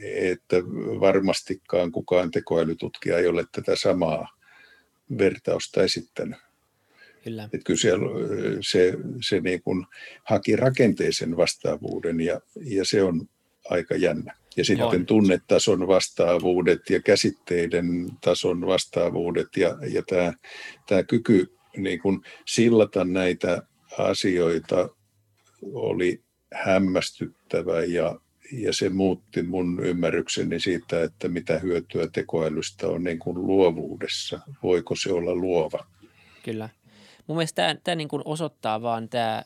että varmastikaan kukaan tekoälytutkija ei ole tätä samaa vertausta esittänyt. Kyllä. Että kyllä siellä, se, se niin kuin haki rakenteisen vastaavuuden ja, ja se on aika jännä. Ja sitten on. tunnetason vastaavuudet ja käsitteiden tason vastaavuudet ja, ja tämä, tämä kyky niin kuin sillata näitä asioita oli hämmästyttävä ja, ja se muutti mun ymmärrykseni siitä, että mitä hyötyä tekoälystä on niin kuin luovuudessa. Voiko se olla luova? Kyllä. Mun mielestä tämä, tämä niin kuin osoittaa vaan tämä,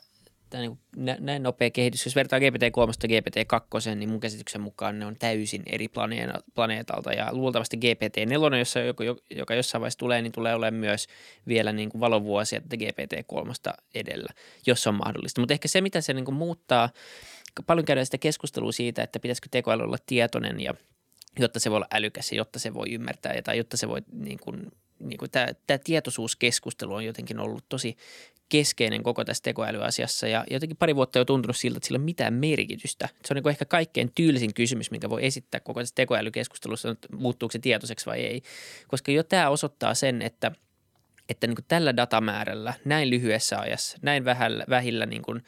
tämä niin näin nopea kehitys. Jos vertaa GPT-3 ja GPT-2, niin mun käsityksen mukaan ne on täysin eri planeetalta. Ja luultavasti GPT-4, jossa, joka jossain vaiheessa tulee, niin tulee olemaan myös vielä niin kuin valovuosia GPT-3 edellä, jos on mahdollista. Mutta ehkä se, mitä se niin kuin muuttaa, paljon käydään sitä keskustelua siitä, että pitäisikö tekoäly olla tietoinen ja jotta se voi olla älykäs ja jotta se voi ymmärtää tai jotta se voi niin kuin niin kuin tämä, tämä tietoisuuskeskustelu on jotenkin ollut tosi keskeinen koko tässä tekoälyasiassa ja jotenkin pari vuotta jo tuntunut siltä, että sillä on mitään merkitystä. Se on niin ehkä kaikkein tyylisin kysymys, minkä voi esittää koko tässä tekoälykeskustelussa, että muuttuuko se tietoiseksi vai ei. Koska jo tämä osoittaa sen, että, että niin tällä datamäärällä, näin lyhyessä ajassa, näin vähällä, vähillä niin kuin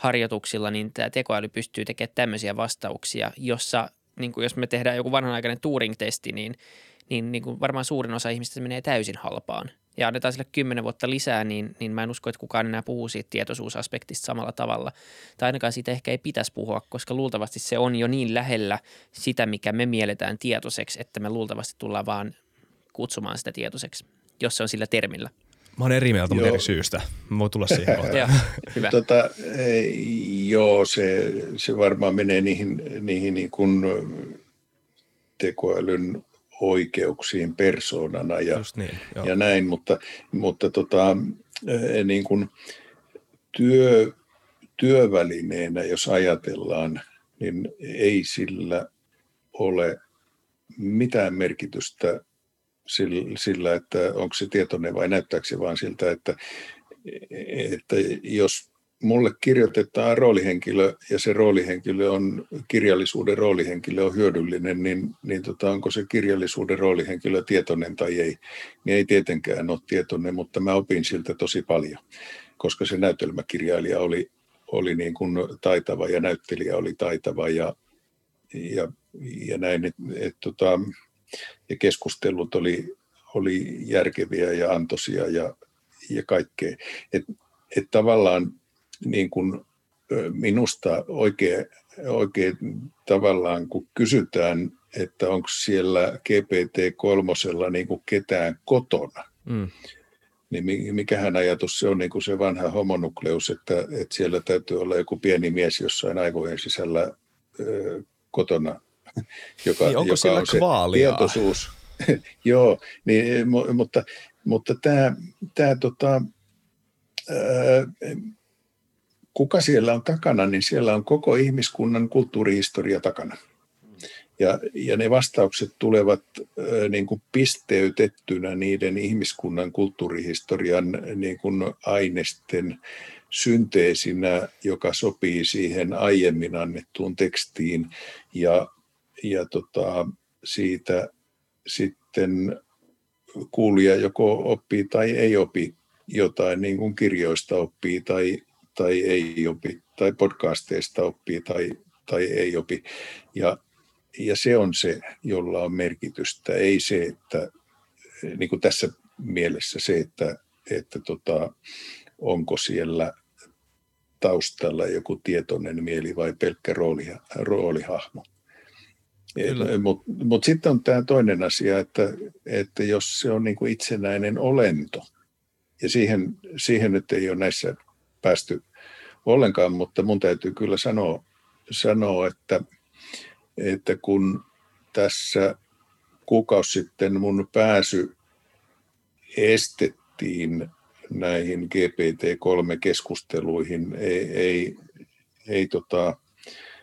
harjoituksilla, niin tämä tekoäly pystyy tekemään tämmöisiä vastauksia, jossa niin kuin jos me tehdään joku vanhanaikainen Turing-testi, niin – niin, niin kuin varmaan suurin osa ihmistä menee täysin halpaan. Ja annetaan sille kymmenen vuotta lisää, niin, niin mä en usko, että kukaan enää puhuu siitä tietoisuusaspektista samalla tavalla. Tai ainakaan siitä ehkä ei pitäisi puhua, koska luultavasti se on jo niin lähellä sitä, mikä me mielletään tietoiseksi, että me luultavasti tullaan vaan kutsumaan sitä tietoiseksi, jos se on sillä termillä. Mä oon eri mieltä, mutta eri syystä. Mä voin tulla siihen [laughs] kohtaan. hyvä. Tota, joo, se, se varmaan menee niihin, niihin niin kuin tekoälyn oikeuksiin persoonana ja, niin, ja näin, mutta, mutta tota, eh, niin kuin työ, työvälineenä, jos ajatellaan, niin ei sillä ole mitään merkitystä sillä, että onko se tietoinen vai näyttääkö se vaan siltä, että, että jos mulle kirjoitetaan roolihenkilö ja se roolihenkilö on, kirjallisuuden roolihenkilö on hyödyllinen, niin, niin tota, onko se kirjallisuuden roolihenkilö tietoinen tai ei, niin ei tietenkään ole tietoinen, mutta mä opin siltä tosi paljon, koska se näytelmäkirjailija oli, oli niin kuin taitava ja näyttelijä oli taitava ja, ja, ja näin, et, et, tota, ja keskustelut oli, oli järkeviä ja antoisia ja, ja kaikkea. Et, et tavallaan niin kuin minusta oikein, oikein tavallaan, kun kysytään, että onko siellä GPT-3 niin kuin ketään kotona, mm. niin mikähän ajatus se on niin kuin se vanha homonukleus, että, että siellä täytyy olla joku pieni mies jossain aivojen sisällä ö, kotona, [laughs] joka, niin onko joka on se tietoisuus. [laughs] Joo, niin, mutta, mutta tämä, tämä tota, kuka siellä on takana, niin siellä on koko ihmiskunnan kulttuurihistoria takana. Ja, ja ne vastaukset tulevat äh, niin kuin pisteytettynä niiden ihmiskunnan kulttuurihistorian niin kuin ainesten synteesinä, joka sopii siihen aiemmin annettuun tekstiin. Ja, ja tota, siitä sitten kuulija joko oppii tai ei opi jotain, niin kuin kirjoista oppii tai tai ei opi, tai podcasteista oppii tai, tai ei opi. Ja, ja se on se, jolla on merkitystä, ei se, että niin kuin tässä mielessä se, että, että tota, onko siellä taustalla joku tietoinen mieli vai pelkkä rooli, roolihahmo. Mutta mut sitten on tämä toinen asia, että, että jos se on niin kuin itsenäinen olento, ja siihen, siihen nyt ei ole näissä päästy ollenkaan, mutta mun täytyy kyllä sanoa, sanoa että, että kun tässä kuukausi sitten mun pääsy estettiin näihin GPT-3-keskusteluihin, ei, ei, ei tota,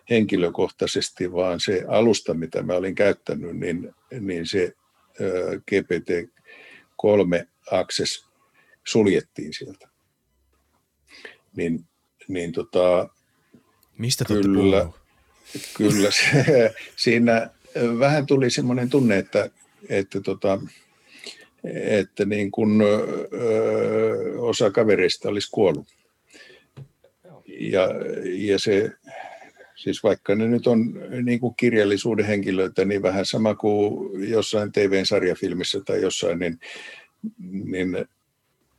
henkilökohtaisesti, vaan se alusta, mitä mä olin käyttänyt, niin, niin se GPT-3 Access suljettiin sieltä. Niin, niin tota, Mistä kyllä, kyllä se, [laughs] siinä vähän tuli semmoinen tunne, että, että, tota, että niin kun, ö, osa kavereista olisi kuollut. Ja, ja se, siis vaikka ne nyt on niin kuin kirjallisuuden henkilöitä, niin vähän sama kuin jossain TV-sarjafilmissä tai jossain, niin, niin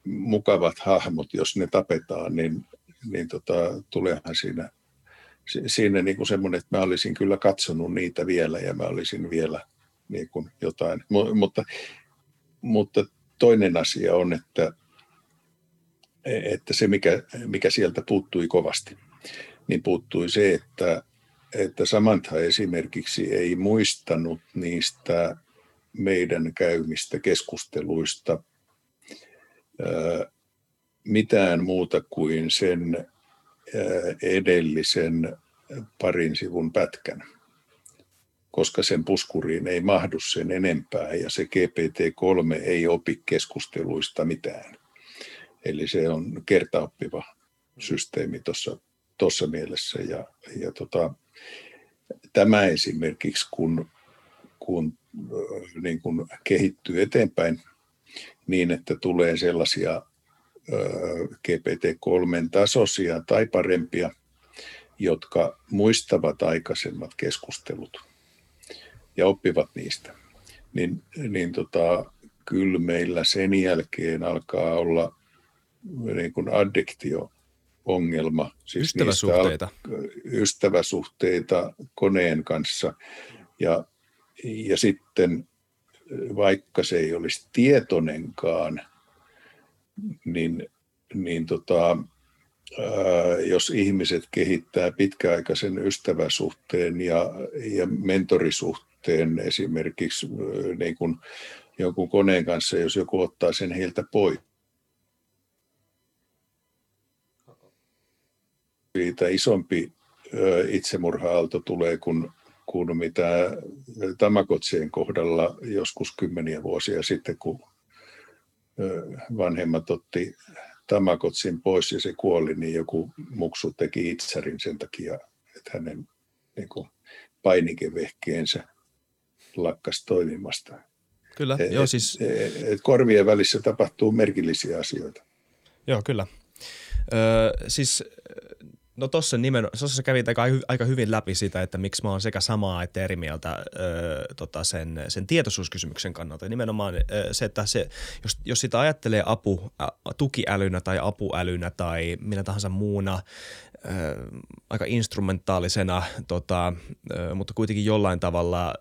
mukavat hahmot, jos ne tapetaan, niin, niin tota, tuleehan siinä, siinä niin kuin semmoinen, että mä olisin kyllä katsonut niitä vielä ja mä olisin vielä niin kuin jotain. M- mutta, mutta toinen asia on, että, että se mikä, mikä sieltä puuttui kovasti, niin puuttui se, että, että Samantha esimerkiksi ei muistanut niistä meidän käymistä keskusteluista mitään muuta kuin sen edellisen parin sivun pätkän, koska sen puskuriin ei mahdu sen enempää ja se GPT-3 ei opi keskusteluista mitään. Eli se on kertaoppiva systeemi tuossa mielessä. Ja, ja tota, tämä esimerkiksi, kun, kun, niin kun kehittyy eteenpäin – niin, että tulee sellaisia GPT-3 tasoisia tai parempia, jotka muistavat aikaisemmat keskustelut ja oppivat niistä. Niin, niin tota, kyllä meillä sen jälkeen alkaa olla niin kuin addiktio-ongelma. Siis ystäväsuhteita. Al- ystäväsuhteita koneen kanssa. Ja, ja sitten vaikka se ei olisi tietoinenkaan, niin, niin tota, jos ihmiset kehittää pitkäaikaisen ystäväsuhteen ja, ja mentorisuhteen esimerkiksi niin kuin jonkun koneen kanssa, jos joku ottaa sen heiltä pois, siitä isompi itsemurha-aalto tulee, kun kuin mitä Tamakotsien kohdalla joskus kymmeniä vuosia sitten, kun vanhemmat otti Tamakotsin pois ja se kuoli, niin joku muksu teki itsärin sen takia, että hänen niin kuin, painikevehkeensä lakkas toimimasta. Kyllä, et, joo siis... Et, et korvien välissä tapahtuu merkillisiä asioita. Joo, kyllä. Öö, siis No tossa nimen, sä kävit aika, aika hyvin läpi sitä, että miksi mä oon sekä samaa että eri mieltä ö, tota sen, sen tietoisuuskysymyksen kannalta. Nimenomaan ö, se, että se, jos, jos sitä ajattelee apu, ä, tukiälynä tai apuälynä tai millä tahansa muuna ö, aika instrumentaalisena, tota, ö, mutta kuitenkin jollain tavalla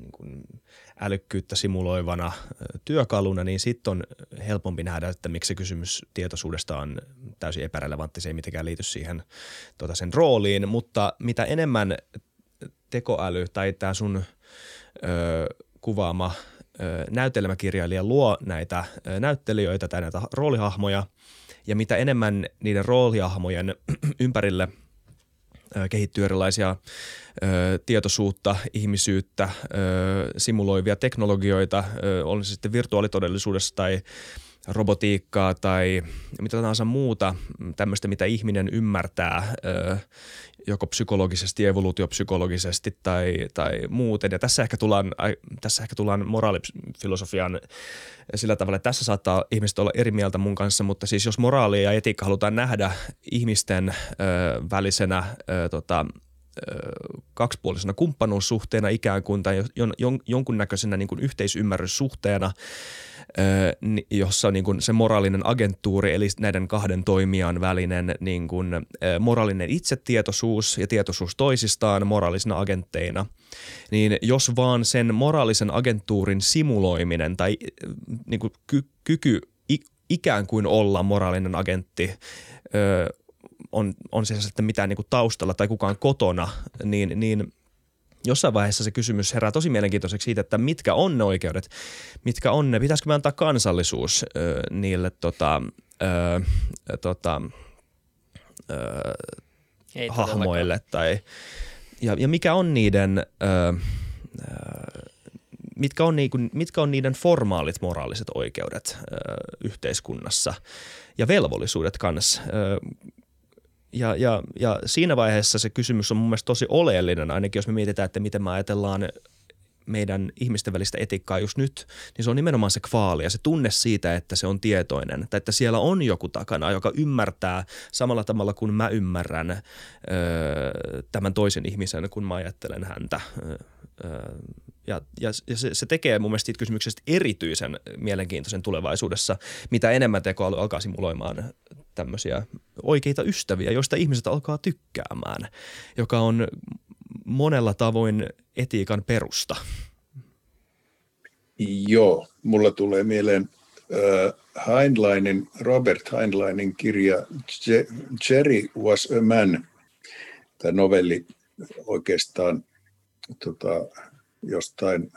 niin kuin älykkyyttä simuloivana työkaluna, niin sitten on helpompi nähdä, että miksi se kysymys tietoisuudesta on täysin epärelevantti. Se ei mitenkään liity siihen tota sen rooliin, mutta mitä enemmän tekoäly tai tämä sun ö, kuvaama ö, näytelmäkirjailija luo näitä ö, näyttelijöitä tai näitä roolihahmoja, ja mitä enemmän niiden roolihahmojen ympärille – kehittyy erilaisia ö, tietoisuutta, ihmisyyttä, ö, simuloivia teknologioita, ö, on se sitten virtuaalitodellisuudessa tai robotiikkaa tai mitä tahansa muuta tämmöistä, mitä ihminen ymmärtää joko psykologisesti, evoluutiopsykologisesti tai, tai muuten. Ja tässä ehkä tullaan, tässä ehkä tullaan moraalifilosofian sillä tavalla, että tässä saattaa ihmiset olla eri mieltä mun kanssa, mutta siis jos moraali ja etiikka halutaan nähdä ihmisten ö, välisenä ö, tota, kaksipuolisena kumppanuussuhteena ikään kuin tai jon, jon, jonkunnäköisenä niin kuin yhteisymmärryssuhteena, jossa niin kuin se moraalinen agenttuuri, eli näiden kahden toimijan välinen niin kuin, moraalinen itsetietoisuus ja tietoisuus toisistaan moraalisina agentteina, niin jos vaan sen moraalisen agenttuurin simuloiminen tai niin kuin ky- kyky ikään kuin olla moraalinen agentti on, on se sitten mitään niin kuin taustalla tai kukaan kotona, niin, niin jossain vaiheessa se kysymys herää tosi mielenkiintoiseksi siitä, että mitkä on ne oikeudet, mitkä on ne, pitäisikö me antaa kansallisuus ö, niille tota, ö, tota, ö, Ei hahmoille tai ja, ja mikä on niiden ö, ö, mitkä on, niinku, mitkä on niiden formaalit moraaliset oikeudet ö, yhteiskunnassa ja velvollisuudet kanssa. Ö, ja, ja, ja siinä vaiheessa se kysymys on mun mielestä tosi oleellinen, ainakin jos me mietitään, että miten me ajatellaan meidän ihmisten välistä etiikkaa just nyt, niin se on nimenomaan se kvaali ja se tunne siitä, että se on tietoinen tai että siellä on joku takana, joka ymmärtää samalla tavalla kuin mä ymmärrän öö, tämän toisen ihmisen, kun mä ajattelen häntä. Öö, ja, ja, ja se, se tekee mun mielestä siitä kysymyksestä erityisen mielenkiintoisen tulevaisuudessa, mitä enemmän tekoäly alkaa simuloimaan tämmöisiä oikeita ystäviä, joista ihmiset alkaa tykkäämään, joka on monella tavoin etiikan perusta. Joo, mulla tulee mieleen Heinleinin, Robert Heinleinin kirja Jerry was a man. Tämä novelli oikeastaan tota, jostain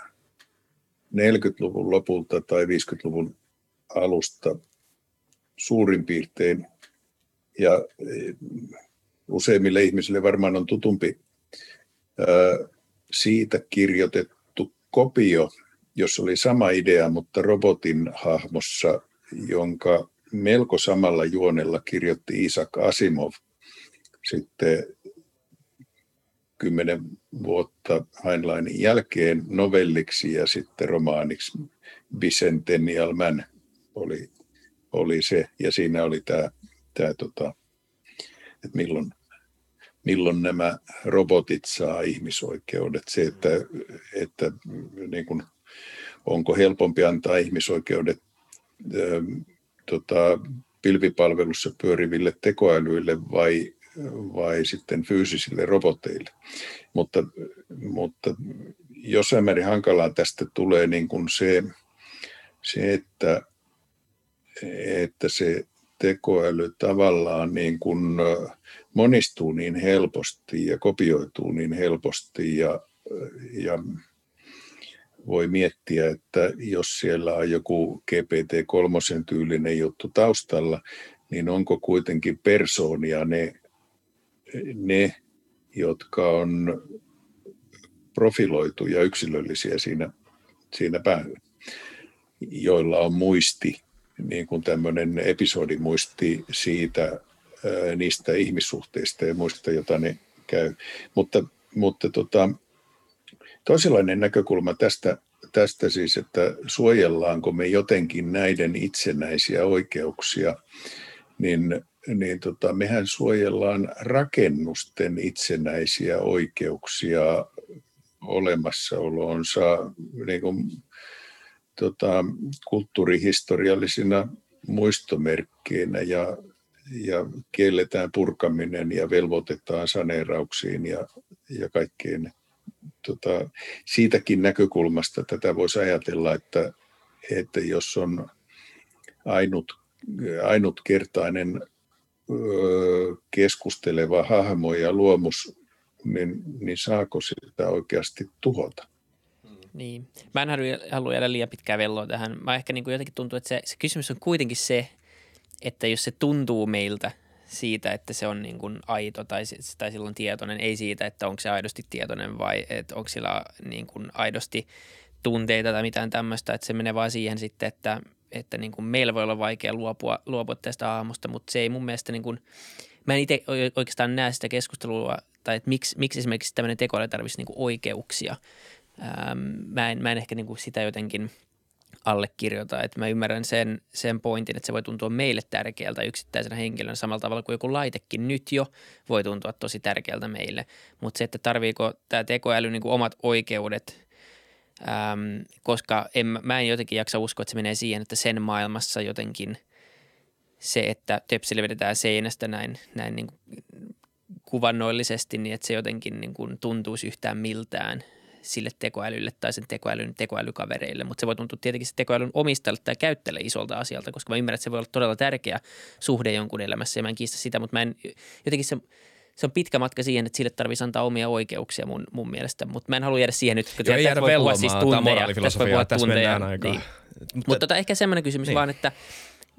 40-luvun lopulta tai 50-luvun alusta suurin piirtein. Ja e, useimmille ihmisille varmaan on tutumpi siitä kirjoitettu kopio, jossa oli sama idea, mutta robotin hahmossa, jonka melko samalla juonella kirjoitti Isaac Asimov sitten kymmenen vuotta Heinleinin jälkeen novelliksi ja sitten romaaniksi Bicentennial Man oli, oli se. Ja siinä oli tämä, tämä tota, että milloin milloin nämä robotit saa ihmisoikeudet. Se, että, että niin kuin, onko helpompi antaa ihmisoikeudet ä, tota, pilvipalvelussa pyöriville tekoälyille vai, vai sitten fyysisille roboteille. Mutta, mutta jossain määrin hankalaa tästä tulee niin kuin se, se että, että se tekoäly tavallaan niin kuin monistuu niin helposti ja kopioituu niin helposti ja, ja voi miettiä, että jos siellä on joku GPT-3 tyylinen juttu taustalla, niin onko kuitenkin persoonia ne, ne jotka on profiloitu ja yksilöllisiä siinä, siinä päällä, joilla on muisti, niin kuin tämmöinen episodimuisti siitä niistä ihmissuhteista ja muista, joita ne käy. Mutta, mutta tota, toisenlainen näkökulma tästä, tästä siis, että suojellaanko me jotenkin näiden itsenäisiä oikeuksia, niin, niin tota, mehän suojellaan rakennusten itsenäisiä oikeuksia olemassaoloonsa niin kuin, tota, kulttuurihistoriallisina muistomerkkeinä ja ja kielletään purkaminen ja velvoitetaan saneerauksiin ja, ja kaikkeen. Tota, siitäkin näkökulmasta tätä voisi ajatella, että, että jos on ainut, ainutkertainen keskusteleva hahmo ja luomus, niin, niin saako sitä oikeasti tuhota? Niin. Mä en halua jäädä liian pitkään velloa tähän. Mä ehkä niin kuin jotenkin tuntuu, että se, se kysymys on kuitenkin se, että jos se tuntuu meiltä siitä, että se on niin kuin aito tai, tai silloin tietoinen, ei siitä, että onko se aidosti tietoinen vai että onko sillä niin kuin aidosti tunteita tai mitään tämmöistä, että se menee vaan siihen sitten, että, että niin kuin meillä voi olla vaikea luopua, luopua tästä aamusta, mutta se ei mun mielestä niin kuin, mä en itse oikeastaan näe sitä keskustelua, tai että miksi, miksi esimerkiksi tämmöinen tekoäly tarvitsisi niin kuin oikeuksia. Ähm, mä, en, mä en ehkä niin kuin sitä jotenkin – allekirjoita. Että mä ymmärrän sen, sen pointin, että se voi tuntua meille tärkeältä yksittäisenä henkilönä samalla tavalla kuin joku laitekin nyt jo voi tuntua tosi tärkeältä meille. Mutta se, että tarviiko tämä tekoäly niin kuin omat oikeudet, äm, koska en, mä en jotenkin jaksa uskoa, että se menee siihen, että sen maailmassa jotenkin se, että töpsille vedetään seinästä näin, näin niin kuin kuvannoillisesti, niin että se jotenkin niin kuin tuntuisi yhtään miltään – sille tekoälylle tai sen tekoälyn tekoälykavereille, mutta se voi tuntua tietenkin se tekoälyn omistajalle tai käyttäjälle isolta asialta, koska mä ymmärrän, että se voi olla todella tärkeä suhde jonkun elämässä ja mä en kiistä sitä, mutta mä en, jotenkin se, se on pitkä matka siihen, että sille tarvitsisi antaa omia oikeuksia mun, mun mielestä, mutta mä en halua jäädä siihen nyt, kun ei jäädä vellomaan, siis tunteja, tässä voi puhua tunteja. Niin. Mutta, mutta tota, ehkä semmoinen kysymys niin. vaan, että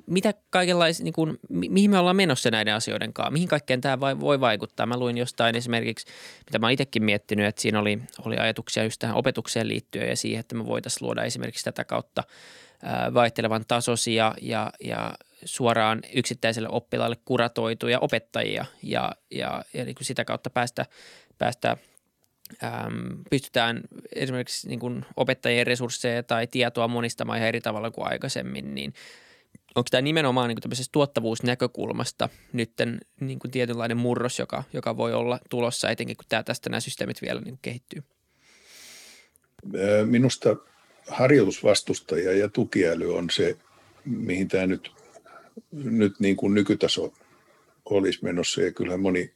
mitä kaikenlaisia, niin kuin, mi- mihin me ollaan menossa näiden asioiden kanssa, mihin kaikkeen tämä voi, voi vaikuttaa. Mä luin jostain esimerkiksi, mitä mä oon itsekin miettinyt, että siinä oli, oli ajatuksia just tähän opetukseen liittyen ja siihen, että me voitaisiin luoda esimerkiksi tätä kautta vaihtelevan tasoisia ja, ja suoraan yksittäiselle oppilaalle kuratoituja opettajia ja, ja, ja niin kuin sitä kautta päästä, päästä pystytään esimerkiksi niin kuin opettajien resursseja tai tietoa monistamaan ihan eri tavalla kuin aikaisemmin, niin onko tämä nimenomaan niin kuin tuottavuusnäkökulmasta nyt niin kuin tietynlainen murros, joka, joka voi olla tulossa, etenkin kun tämä tästä nämä systeemit vielä niin kehittyy? Minusta harjoitusvastustaja ja tukiäly on se, mihin tämä nyt, nyt niin kuin nykytaso olisi menossa. Ja kyllähän moni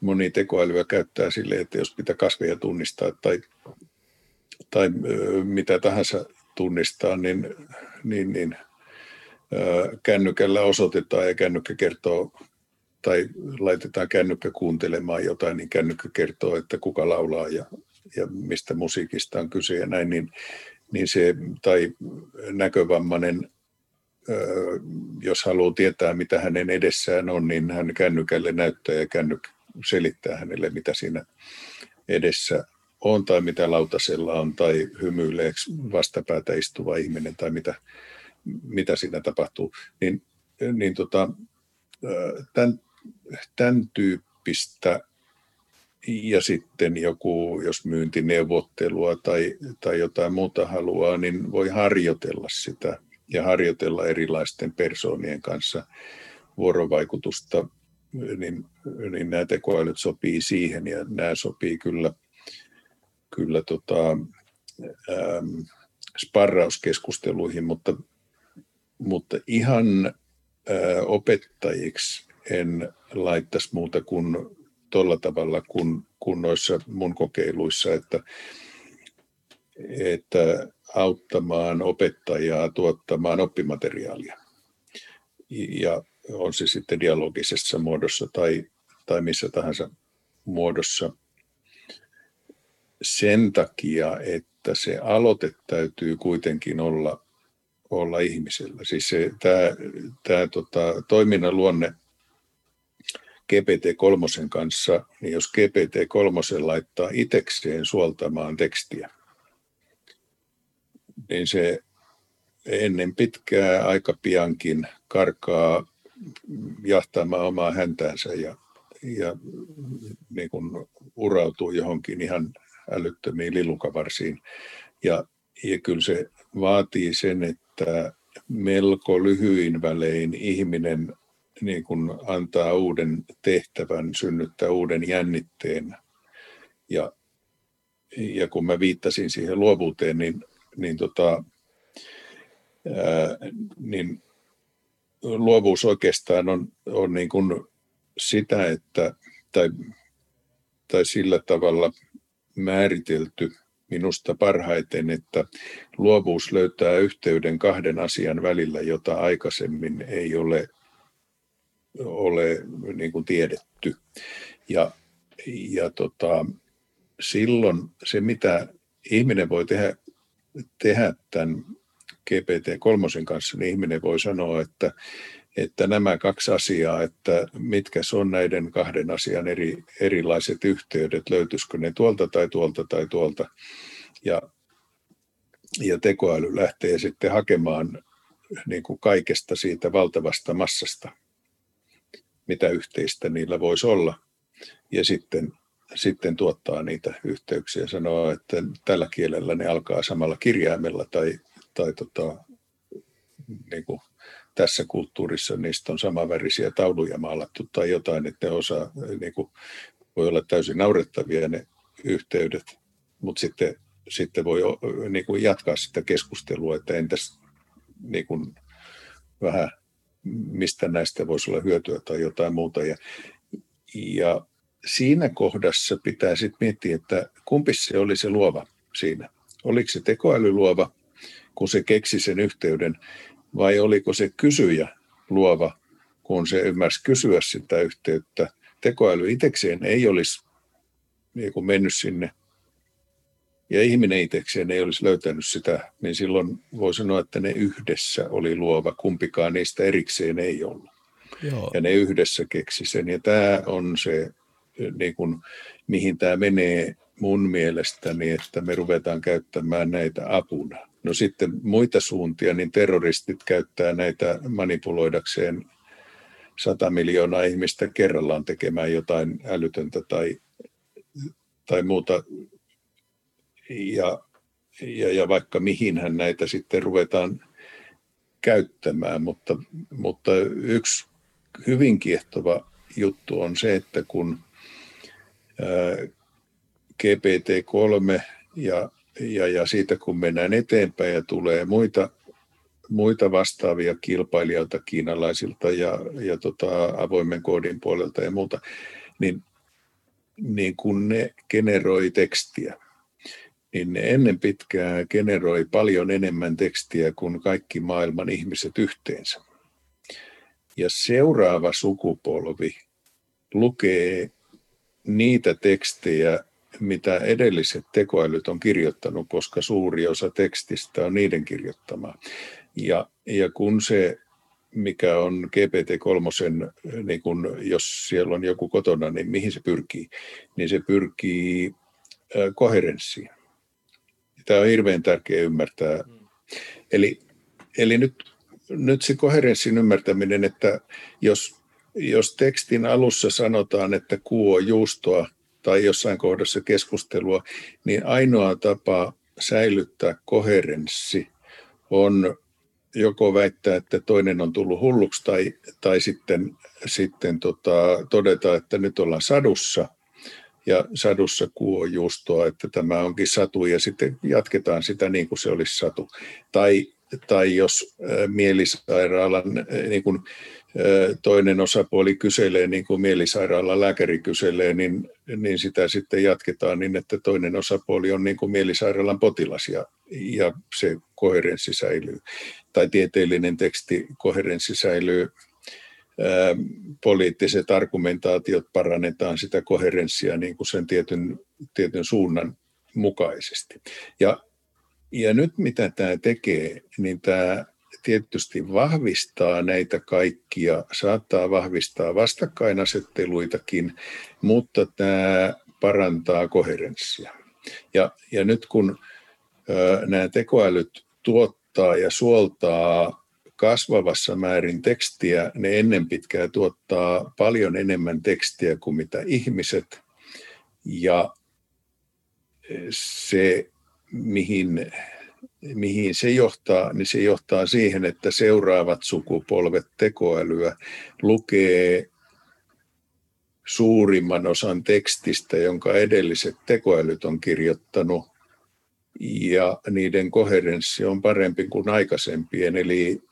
moni tekoälyä käyttää sille, että jos pitää kasveja tunnistaa tai, tai mitä tahansa tunnistaa, niin, niin, niin kännykällä osoitetaan ja kännykkä kertoo tai laitetaan kännykkä kuuntelemaan jotain, niin kännykkä kertoo, että kuka laulaa ja, ja mistä musiikista on kyse ja näin, niin, niin se, tai näkövammainen, jos haluaa tietää, mitä hänen edessään on, niin hän kännykälle näyttää ja kännykkä selittää hänelle, mitä siinä edessä on tai mitä lautasella on tai hymyilee vastapäätä istuva ihminen tai mitä, mitä siinä tapahtuu, niin, niin tota, tämän, tämän tyyppistä ja sitten joku, jos myyntineuvottelua tai, tai jotain muuta haluaa, niin voi harjoitella sitä ja harjoitella erilaisten persoonien kanssa vuorovaikutusta niin, niin nämä tekoälyt sopii siihen ja nämä sopii kyllä, kyllä tota, ähm, sparrauskeskusteluihin, mutta, mutta ihan opettajiksi en laittaisi muuta kuin tuolla tavalla kuin, kuin noissa mun kokeiluissa, että, että auttamaan opettajaa tuottamaan oppimateriaalia. Ja on se sitten dialogisessa muodossa tai, tai missä tahansa muodossa sen takia, että se aloite täytyy kuitenkin olla, olla ihmisellä. Siis se, tämä, tämä tota, toiminnan luonne GPT-3 kanssa, niin jos GPT-3 laittaa itekseen suoltamaan tekstiä, niin se ennen pitkää aika piankin karkaa jahtaamaan omaa häntäänsä ja, ja niin kuin urautuu johonkin ihan älyttömiin lilukavarsiin. Ja, ja kyllä se vaatii sen, että melko lyhyin välein ihminen niin kuin antaa uuden tehtävän, synnyttää uuden jännitteen. Ja, ja kun mä viittasin siihen luovuuteen, niin, niin, tota, ää, niin luovuus oikeastaan on, on niin kuin sitä, että, tai, tai sillä tavalla määritelty minusta parhaiten, että luovuus löytää yhteyden kahden asian välillä, jota aikaisemmin ei ole, ole niin kuin tiedetty. Ja, ja tota, silloin se, mitä ihminen voi tehdä, tehdä tämän GPT-3 kanssa, niin ihminen voi sanoa, että, että nämä kaksi asiaa, että mitkä on näiden kahden asian eri, erilaiset yhteydet, löytyisikö ne tuolta tai tuolta tai tuolta. Ja, ja tekoäly lähtee sitten hakemaan niin kuin kaikesta siitä valtavasta massasta, mitä yhteistä niillä voisi olla. Ja sitten, sitten tuottaa niitä yhteyksiä ja sanoo, että tällä kielellä ne alkaa samalla kirjaimella tai tai tota, niin kuin tässä kulttuurissa niistä on samanvärisiä tauluja maalattu tai jotain, että ne osaa, niin kuin, voi olla täysin naurettavia ne yhteydet, mutta sitten, sitten voi niin kuin jatkaa sitä keskustelua, että entäs niin kuin, vähän mistä näistä voisi olla hyötyä tai jotain muuta. Ja, ja siinä kohdassa pitää sitten miettiä, että kumpi se oli se luova siinä. Oliko se tekoäly luova kun se keksi sen yhteyden, vai oliko se kysyjä luova, kun se ymmärsi kysyä sitä yhteyttä. Tekoäly itsekseen ei olisi niin kuin mennyt sinne ja ihminen itsekseen ei olisi löytänyt sitä, niin silloin voi sanoa, että ne yhdessä oli luova, kumpikaan niistä erikseen ei ollut. Joo. Ja ne yhdessä keksi sen. Ja tämä on se, niin kuin, mihin tämä menee mun mielestäni, että me ruvetaan käyttämään näitä apuna. No sitten muita suuntia, niin terroristit käyttää näitä manipuloidakseen 100 miljoonaa ihmistä kerrallaan tekemään jotain älytöntä tai, tai muuta. Ja, ja, ja vaikka mihinhän näitä sitten ruvetaan käyttämään, mutta, mutta yksi hyvin kiehtova juttu on se, että kun GPT-3 ja, ja, ja siitä kun mennään eteenpäin ja tulee muita, muita vastaavia kilpailijoita kiinalaisilta ja, ja tota, avoimen koodin puolelta ja muuta, niin, niin kun ne generoi tekstiä, niin ne ennen pitkää generoi paljon enemmän tekstiä kuin kaikki maailman ihmiset yhteensä. Ja seuraava sukupolvi lukee niitä tekstejä, mitä edelliset tekoälyt on kirjoittanut, koska suuri osa tekstistä on niiden kirjoittamaa. Ja, ja kun se, mikä on GPT-3, niin kun, jos siellä on joku kotona, niin mihin se pyrkii? Niin se pyrkii koherenssiin. Tämä on hirveän tärkeää ymmärtää. Eli, eli nyt, nyt se koherenssin ymmärtäminen, että jos, jos tekstin alussa sanotaan, että kuo juustoa tai jossain kohdassa keskustelua, niin ainoa tapa säilyttää koherenssi on joko väittää, että toinen on tullut hulluksi tai, tai sitten, sitten tota, todeta, että nyt ollaan sadussa ja sadussa kuo juustoa, että tämä onkin satu ja sitten jatketaan sitä niin kuin se olisi satu. Tai, tai jos mielisairaalan niin kuin, toinen osapuoli kyselee, niin kuin mielisairaalan lääkäri kyselee, niin, niin sitä sitten jatketaan niin, että toinen osapuoli on niin kuin mielisairaalan potilas ja, ja se koherenssi säilyy. Tai tieteellinen teksti koherenssi säilyy. Poliittiset argumentaatiot parannetaan sitä koherenssia niin kuin sen tietyn, tietyn suunnan mukaisesti. Ja, ja nyt mitä tämä tekee, niin tämä tietysti vahvistaa näitä kaikkia, saattaa vahvistaa vastakkainasetteluitakin, mutta tämä parantaa koherenssia. Ja, ja nyt kun ö, nämä tekoälyt tuottaa ja suoltaa kasvavassa määrin tekstiä, ne ennen pitkää tuottaa paljon enemmän tekstiä kuin mitä ihmiset. Ja se, mihin mihin se johtaa, niin se johtaa siihen, että seuraavat sukupolvet tekoälyä lukee suurimman osan tekstistä, jonka edelliset tekoälyt on kirjoittanut, ja niiden koherenssi on parempi kuin aikaisempien, eli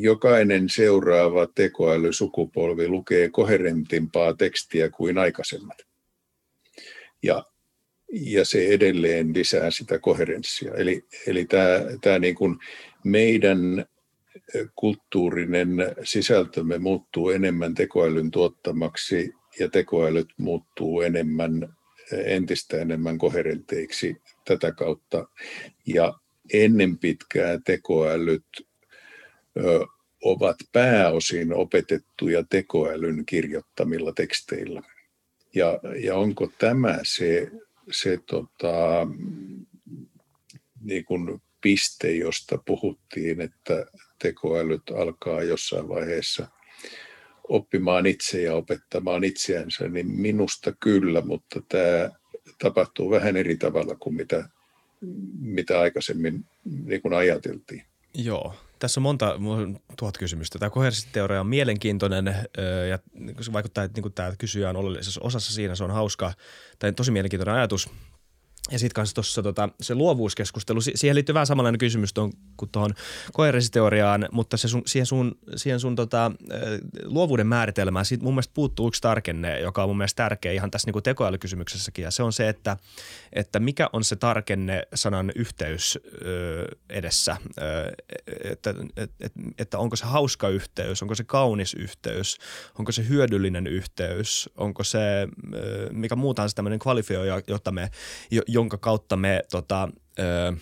jokainen seuraava tekoälysukupolvi lukee koherentimpaa tekstiä kuin aikaisemmat. Ja ja se edelleen lisää sitä koherenssia. Eli, eli tämä, tämä niin kuin meidän kulttuurinen sisältömme muuttuu enemmän tekoälyn tuottamaksi ja tekoälyt muuttuu enemmän, entistä enemmän koherenteiksi tätä kautta. Ja ennen pitkää tekoälyt ö, ovat pääosin opetettuja tekoälyn kirjoittamilla teksteillä. Ja, ja onko tämä se se tota, niin kuin piste, josta puhuttiin, että tekoälyt alkaa jossain vaiheessa oppimaan itse ja opettamaan itseänsä, niin minusta kyllä, mutta tämä tapahtuu vähän eri tavalla kuin mitä, mitä aikaisemmin niin kuin ajateltiin. Joo, tässä on monta tuhat kysymystä. Tämä koherenssiteoria on mielenkiintoinen ja se vaikuttaa, että niin tämä kysyjä on oleellisessa osassa siinä. Se on hauska tai tosi mielenkiintoinen ajatus – ja sitten kanssa tuossa tota, se luovuuskeskustelu, siihen liittyy vähän samanlainen kysymys tuon, kuin tuohon koerenssiteoriaan, mutta se sun, siihen sun, siihen sun tota, luovuuden määritelmään, siitä mun mielestä puuttuu yksi tarkenne, joka on mun mielestä tärkeä ihan tässä niin tekoälykysymyksessäkin, ja se on se, että, että mikä on se tarkenne sanan yhteys ö, edessä, ö, että, että, että onko se hauska yhteys, onko se kaunis yhteys, onko se hyödyllinen yhteys, onko se, mikä muutaan se tämmöinen kvalifioija, jotta me, jonka kautta me tota, ö,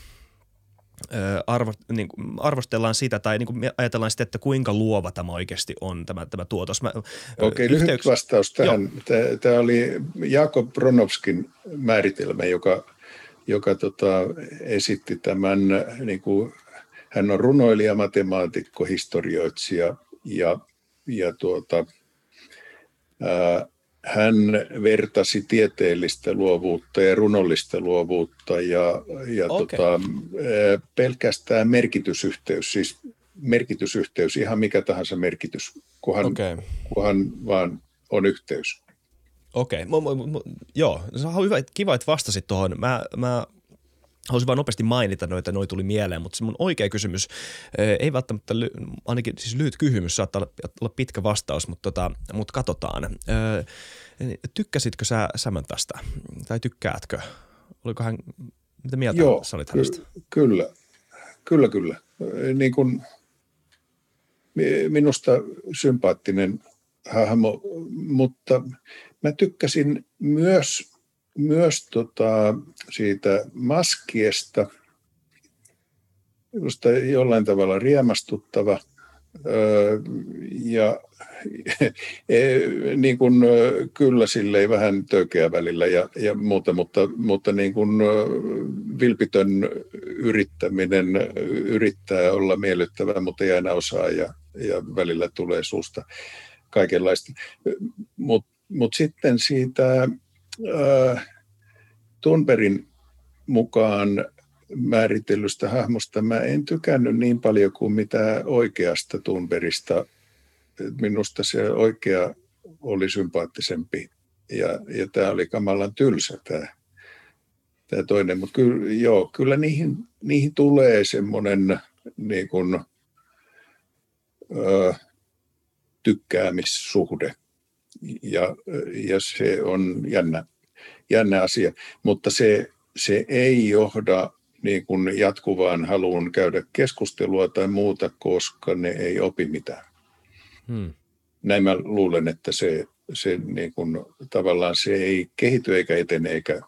arvo, niin kuin arvostellaan sitä tai niin kuin me ajatellaan sitä, että kuinka luova tämä oikeasti on, tämä, tämä tuotos. Mä, Okei, yhteyks... lyhyt vastaus tähän. Tämä oli Jakob Bronovskin määritelmä, joka, joka tota, esitti tämän, niin kuin, hän on runoilija, matemaatikko, historioitsija ja, ja tuota, ää, hän vertasi tieteellistä luovuutta ja runollista luovuutta ja, ja okay. tota, pelkästään merkitysyhteys, siis merkitysyhteys, ihan mikä tahansa merkitys, kunhan, okay. kunhan vaan on yhteys. Okei, okay. joo, se on hyvä, kiva, että vastasit tuohon. Mä, mä Haluaisin vain nopeasti mainita noita, noi tuli mieleen, mutta se mun oikea kysymys, ei välttämättä, ainakin siis lyhyt kysymys, saattaa olla pitkä vastaus, mutta, tota, mutta katsotaan. Tykkäsitkö sä Samanthasta tai tykkäätkö? Oliko hän, mitä mieltä Joo, sä olit hänestä? Ky- kyllä, kyllä, kyllä. Niin kun, minusta sympaattinen hahmo, mutta mä tykkäsin myös myös tota, siitä maskiesta, minusta jollain tavalla riemastuttava ja e, niin kuin, kyllä silleen vähän tökeä välillä ja, ja muuta, mutta, mutta niin kuin vilpitön yrittäminen yrittää olla miellyttävä, mutta ei aina osaa ja, ja välillä tulee suusta kaikenlaista. Mutta mut sitten siitä äh, Tunberin mukaan määritellystä hahmosta mä en tykännyt niin paljon kuin mitä oikeasta Tunberista. Minusta se oikea oli sympaattisempi ja, ja tämä oli kamalan tylsä tämä, tämä toinen. Mutta kyllä, kyllä niihin, niihin tulee semmoinen niin kuin, ö, tykkäämissuhde ja, ja se on jännä, jännä asia, mutta se, se ei johda niin kuin jatkuvaan haluun käydä keskustelua tai muuta, koska ne ei opi mitään. Hmm. Näin mä luulen, että se, se niin kuin, tavallaan se ei kehity eikä etene eikä,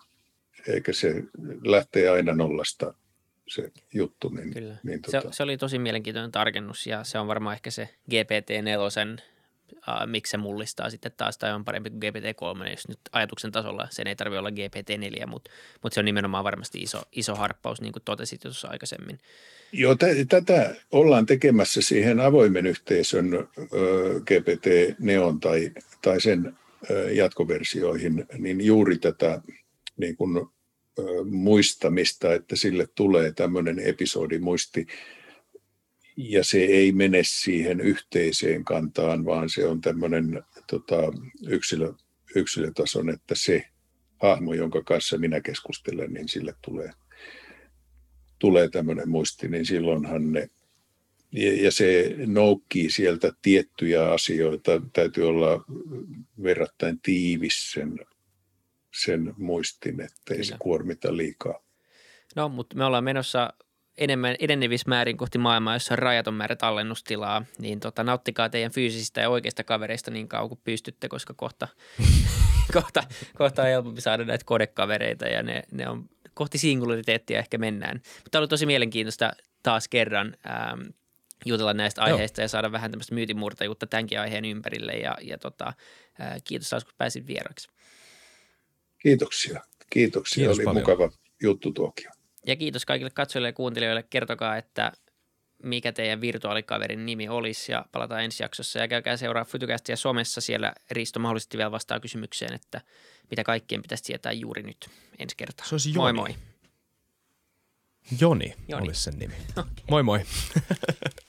eikä se lähtee aina nollasta se juttu. Niin, Kyllä. Niin, tota... se, se oli tosi mielenkiintoinen tarkennus ja se on varmaan ehkä se GPT-4 uh, miksi se mullistaa sitten taas tai on parempi kuin GPT-3, jos nyt ajatuksen tasolla sen ei tarvitse olla GPT-4, mutta, mutta se on nimenomaan varmasti iso, iso harppaus, niin kuin totesit tuossa aikaisemmin. Joo, t- tätä ollaan tekemässä siihen avoimen yhteisön ö, GPT-neon tai, tai sen ö, jatkoversioihin, niin juuri tätä niin kuin, ö, muistamista, että sille tulee tämmöinen episodimuisti, ja se ei mene siihen yhteiseen kantaan, vaan se on tämmöinen tota, yksilö, yksilötason, että se hahmo, jonka kanssa minä keskustelen, niin sille tulee, tulee tämmöinen muisti, niin silloinhan ne ja, ja se noukkii sieltä tiettyjä asioita. Täytyy olla verrattain tiivis sen, sen muistin, ettei Kyllä. se kuormita liikaa. No, mutta me ollaan menossa enemmän edenevissä määrin kohti maailmaa, jossa on rajaton määrä tallennustilaa, niin tota, nauttikaa teidän fyysisistä ja oikeista kavereista niin kauan kuin pystytte, koska kohta, [laughs] kohta, kohta on helpompi saada näitä kodekavereita ja ne, ne on kohti singulariteettia ehkä mennään. Mutta oli tosi mielenkiintoista taas kerran ähm, jutella näistä aiheista Joo. ja saada vähän tämmöistä myytinmurtajuutta tämänkin aiheen ympärille ja, ja tota, äh, kiitos taas, kun pääsit vieraksi. Kiitoksia. Kiitoksia. Kiitos Oli paljon. mukava juttu tuokio. Ja kiitos kaikille katsojille ja kuuntelijoille. Kertokaa, että mikä teidän virtuaalikaverin nimi olisi ja palataan ensi jaksossa. Ja käykää seuraa Fytykästiä somessa. Siellä Risto mahdollisesti vielä vastaa kysymykseen, että mitä kaikkien pitäisi tietää juuri nyt ensi kertaa. Se olisi Joni. Moi moi. Joni, Joni. olisi sen nimi. [laughs] Okay. Moi moi. [laughs]